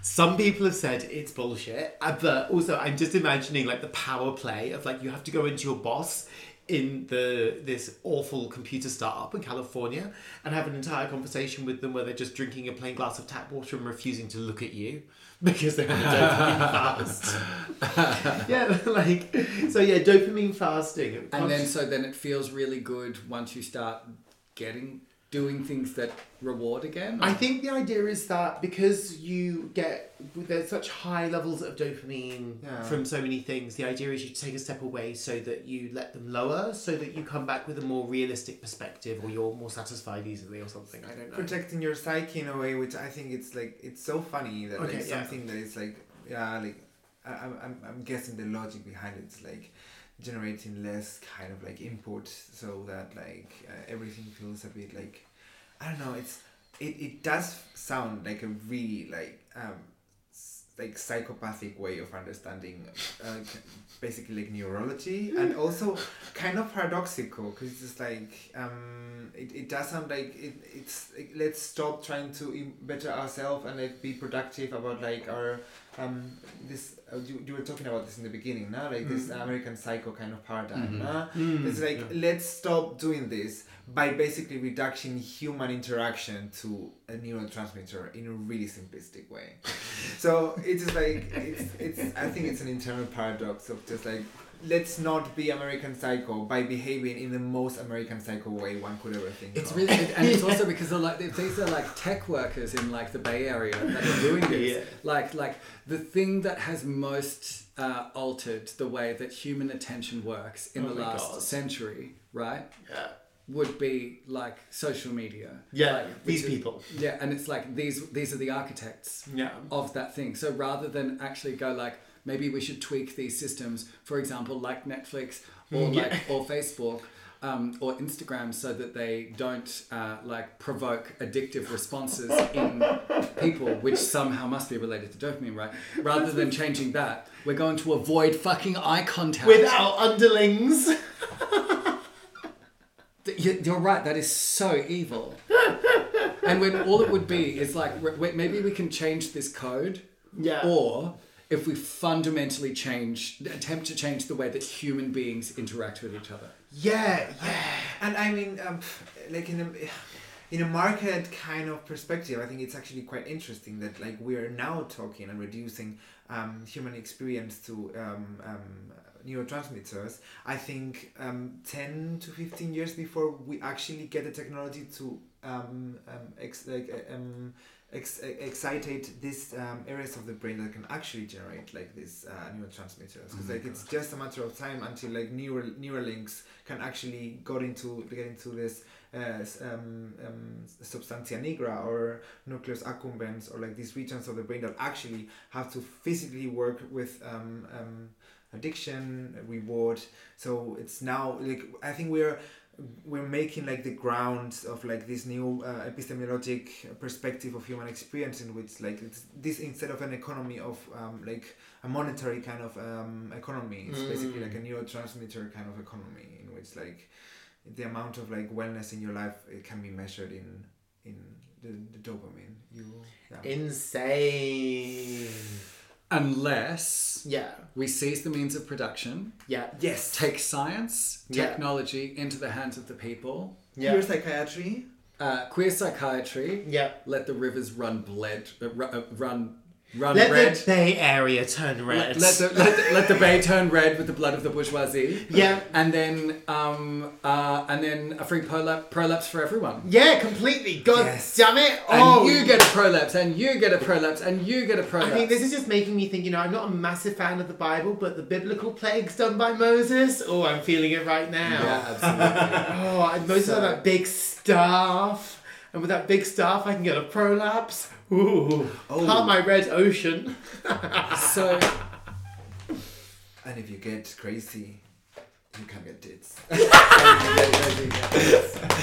Some people have said it's bullshit, uh, but also I'm just imagining like the power play of like you have to go into your boss in the this awful computer startup in California and have an entire conversation with them where they're just drinking a plain glass of tap water and refusing to look at you because they're on a dopamine fast. yeah, like so yeah, dopamine fasting. And then so then it feels really good once you start getting doing things that reward again. or- I think the idea is that because you get there's such high levels of dopamine Yeah. from so many things, the idea is you take a step away so that you let them lower, so that you come back with a more realistic perspective, or you're more satisfied easily, or something. I don't know. Protecting your psyche in a way, which I think it's like it's so funny that Okay, like yeah. something that is like yeah like I, I'm I'm I'm guessing the logic behind it is like generating less kind of like input so that like uh, everything feels a bit like I don't know it's it, it does sound like a really like um like psychopathic way of understanding uh, basically like neurology and also kind of paradoxical because it's just like um it, it does sound like it, it's like, let's stop trying to im- better ourselves and like be productive about like our um this uh, you, you were talking about this in the beginning now like this american psycho kind of paradigm Mhm. nah? Mm, it's like yeah. let's stop doing this by basically reducing human interaction to a neurotransmitter in a really simplistic way so it's just like it's, it's i think it's an internal paradox of just like let's not be american psycho by behaving in the most american psycho way one could ever think It's of. really, and it's also because they're like these are like tech workers in like the Bay Area that are doing this. Yeah. Like, like the thing that has most uh, altered the way that human attention works in Oh the last God. century, right, Yeah. Would be like social media. Yeah, Like, these is- people. Yeah, and it's like these these are the architects Yeah. of that thing. So rather than actually go like maybe we should tweak these systems, for example, like Netflix or Mm, yeah. like or Facebook, um, or Instagram so that they don't uh, like provoke addictive responses in people, which somehow must be related to dopamine, right? Rather than changing that, we're going to avoid fucking eye contact. With our underlings. You're right. That is so evil. and when all it would be is like wait, maybe we can change this code, Yeah. or if we fundamentally change, attempt to change the way that human beings interact with each other. Yeah, yeah. And I mean, um, like in a in a market kind of perspective, I think it's actually quite interesting that like we are now talking and reducing um, human experience to um, um, neurotransmitters. I think um, ten to fifteen years before we actually get the technology to um, um, ex- like uh, um, ex- excitate these um, areas of the brain that can actually generate like these uh, neurotransmitters because like it's just a matter of time until like neural neural links can actually go into get into this uh, um, um, substantia nigra or nucleus accumbens or like these regions of the brain that actually have to physically work with um, um, addiction reward so it's now like i think we're we're making like the grounds of like this new uh, epistemologic perspective of human experience in which like it's this instead of an economy of um, like a monetary kind of um, economy it's basically Mm. like a neurotransmitter kind of economy in which like the amount of like wellness in your life it can be measured in in the, the dopamine you yeah. Insane. Unless Yeah. we seize the means of production, Yeah. yes take science, Yeah. technology into the hands of the people, Yeah. Pure psychiatry uh, queer psychiatry, Yeah. let the rivers run bled, uh, ru- uh, run, run Let red. the Bay Area turn red. Let, let the, let, the, let the bay turn red with the blood of the bourgeoisie. Yeah. And then, um, uh, and then a free prolapse, prolapse for everyone. Yeah, completely. God Yes. damn it. And Oh, you get a prolapse, and you get a prolapse, and you get a prolapse. I mean, this is just making me think, you know, I'm not a massive fan of the Bible, but the biblical plagues done by Moses, oh, I'm feeling it right now. yeah, absolutely. Oh, and Moses So- had that big staff. And with that big staff, I can get a prolapse. Ooh. Oh. Part my red ocean. so, and if you get crazy you can get tits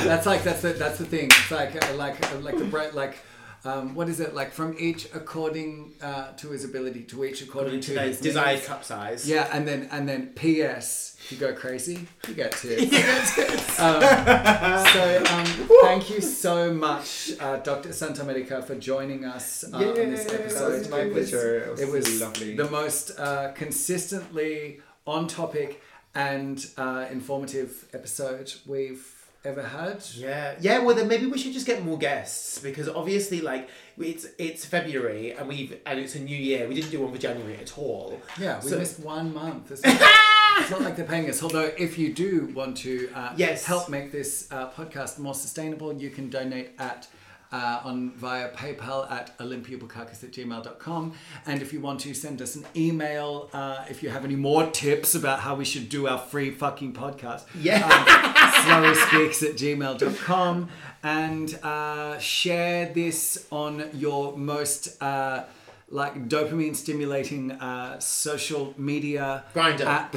that's like that's the that's the thing. It's like uh, like uh, like the bright like. Um, what is it like from each according uh, to his ability to each according to his desired needs. cup size. Yeah, and then and then P.S. If you go crazy, you get tits. um, so um, thank you so much, uh, Dr. Santa Medica, for joining us uh, on this episode. it was my pleasure it was, It was lovely the most uh, consistently on topic and uh, informative episode we've ever had. Yeah, yeah. Well, then maybe we should just get more guests because obviously, like, it's it's February and we've and it's a new year. We didn't do one for January at all. Yeah, we So- missed one month. It's not, it's not like they're paying us. Although, if you do want to uh, Yes. help make this uh, podcast more sustainable, you can donate at uh, on via PayPal at olympiabukakis at gmail.com. And if you want to send us an email, uh, if you have any more tips about how we should do our free fucking podcast, Yeah. um, slowspeaks at gmail.com and uh, share this on your most uh, like dopamine stimulating uh, social media Grindr. app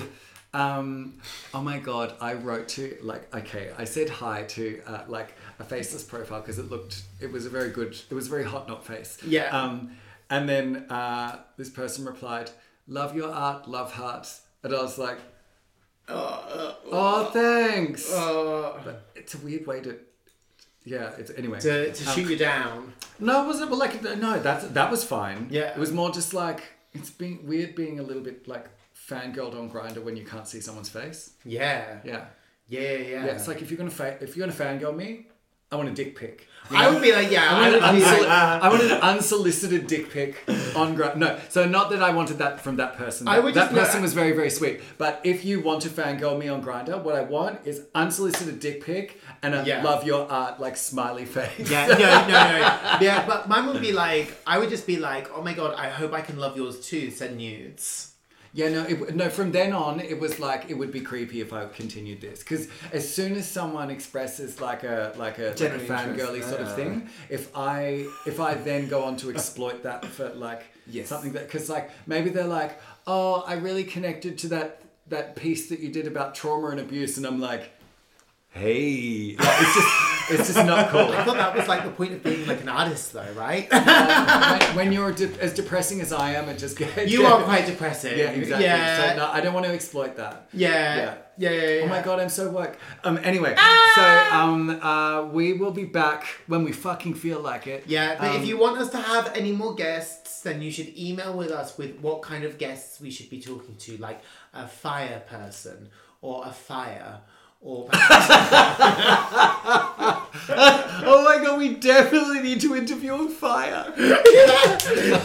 um, oh my god i wrote to like okay i said hi to uh, like a faceless profile because it looked it was a very good it was a very hot not face Yeah. um, and then uh, this person replied love your art love hearts and i was like oh thanks Uh, but it's a weird way to yeah it's anyway to to Um, shoot you down. no it wasn't but like no that's that was fine Yeah. it was more just like it's being weird being a little bit like fangirled on Grindr when you can't see someone's face Yeah. yeah Yeah, yeah, yeah. yeah, it's like if you're gonna fa- if you're gonna fangirl me i want a dick pic you I would be like, yeah, I I wanted, would be unsoli- like, uh, I wanted an unsolicited dick pic on Grindr. No, so not that I wanted that from that person. I would that just person was very, very sweet. But if you want to fangirl me on Grindr, what I want is unsolicited dick pic and a Yeah. love your art like smiley face. yeah, no, no, no. Yeah, but mine would be like, I would just be like, oh my god, I hope I can love yours too. Send nudes. Yeah, no, it, no. From then on, it was like it would be creepy if I continued this because as soon as someone expresses like a like a, like a fangirly sort of thing, if I if I then go on to exploit that for like Yes. something that because like maybe they're like, oh, I really connected to that that piece that you did about trauma and abuse, and I'm like, hey, like, it's just it's just not cool. I thought that was like the point of being like an artist, though, right? when, when you're de- as depressing as I am, it just gets you are quite depressing. yeah exactly. Yeah. So no, I don't want to exploit that. yeah. Yeah. Yeah. Yeah. yeah, Oh my god, I'm so woke. Um, anyway, Ah! so um, uh, we will be back when we fucking feel like it. Yeah, but if Um, you want us to have any more guests, then you should email with us with what kind of guests we should be talking to, like a fire person or a fire or Oh my god, we definitely need to interview a fire.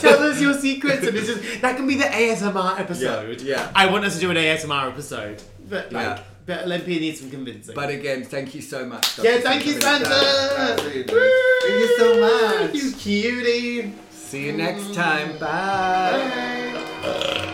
tell us your secrets and it's just that can be the ASMR episode. Yeah, yeah. I want us to do an ASMR episode, but like, Yeah. but Olympia needs some convincing. But again, thank you so much. yeah, thank you, Santa. Santa. Thank you so much. Thank you cutie. See you next time. Bye. Bye.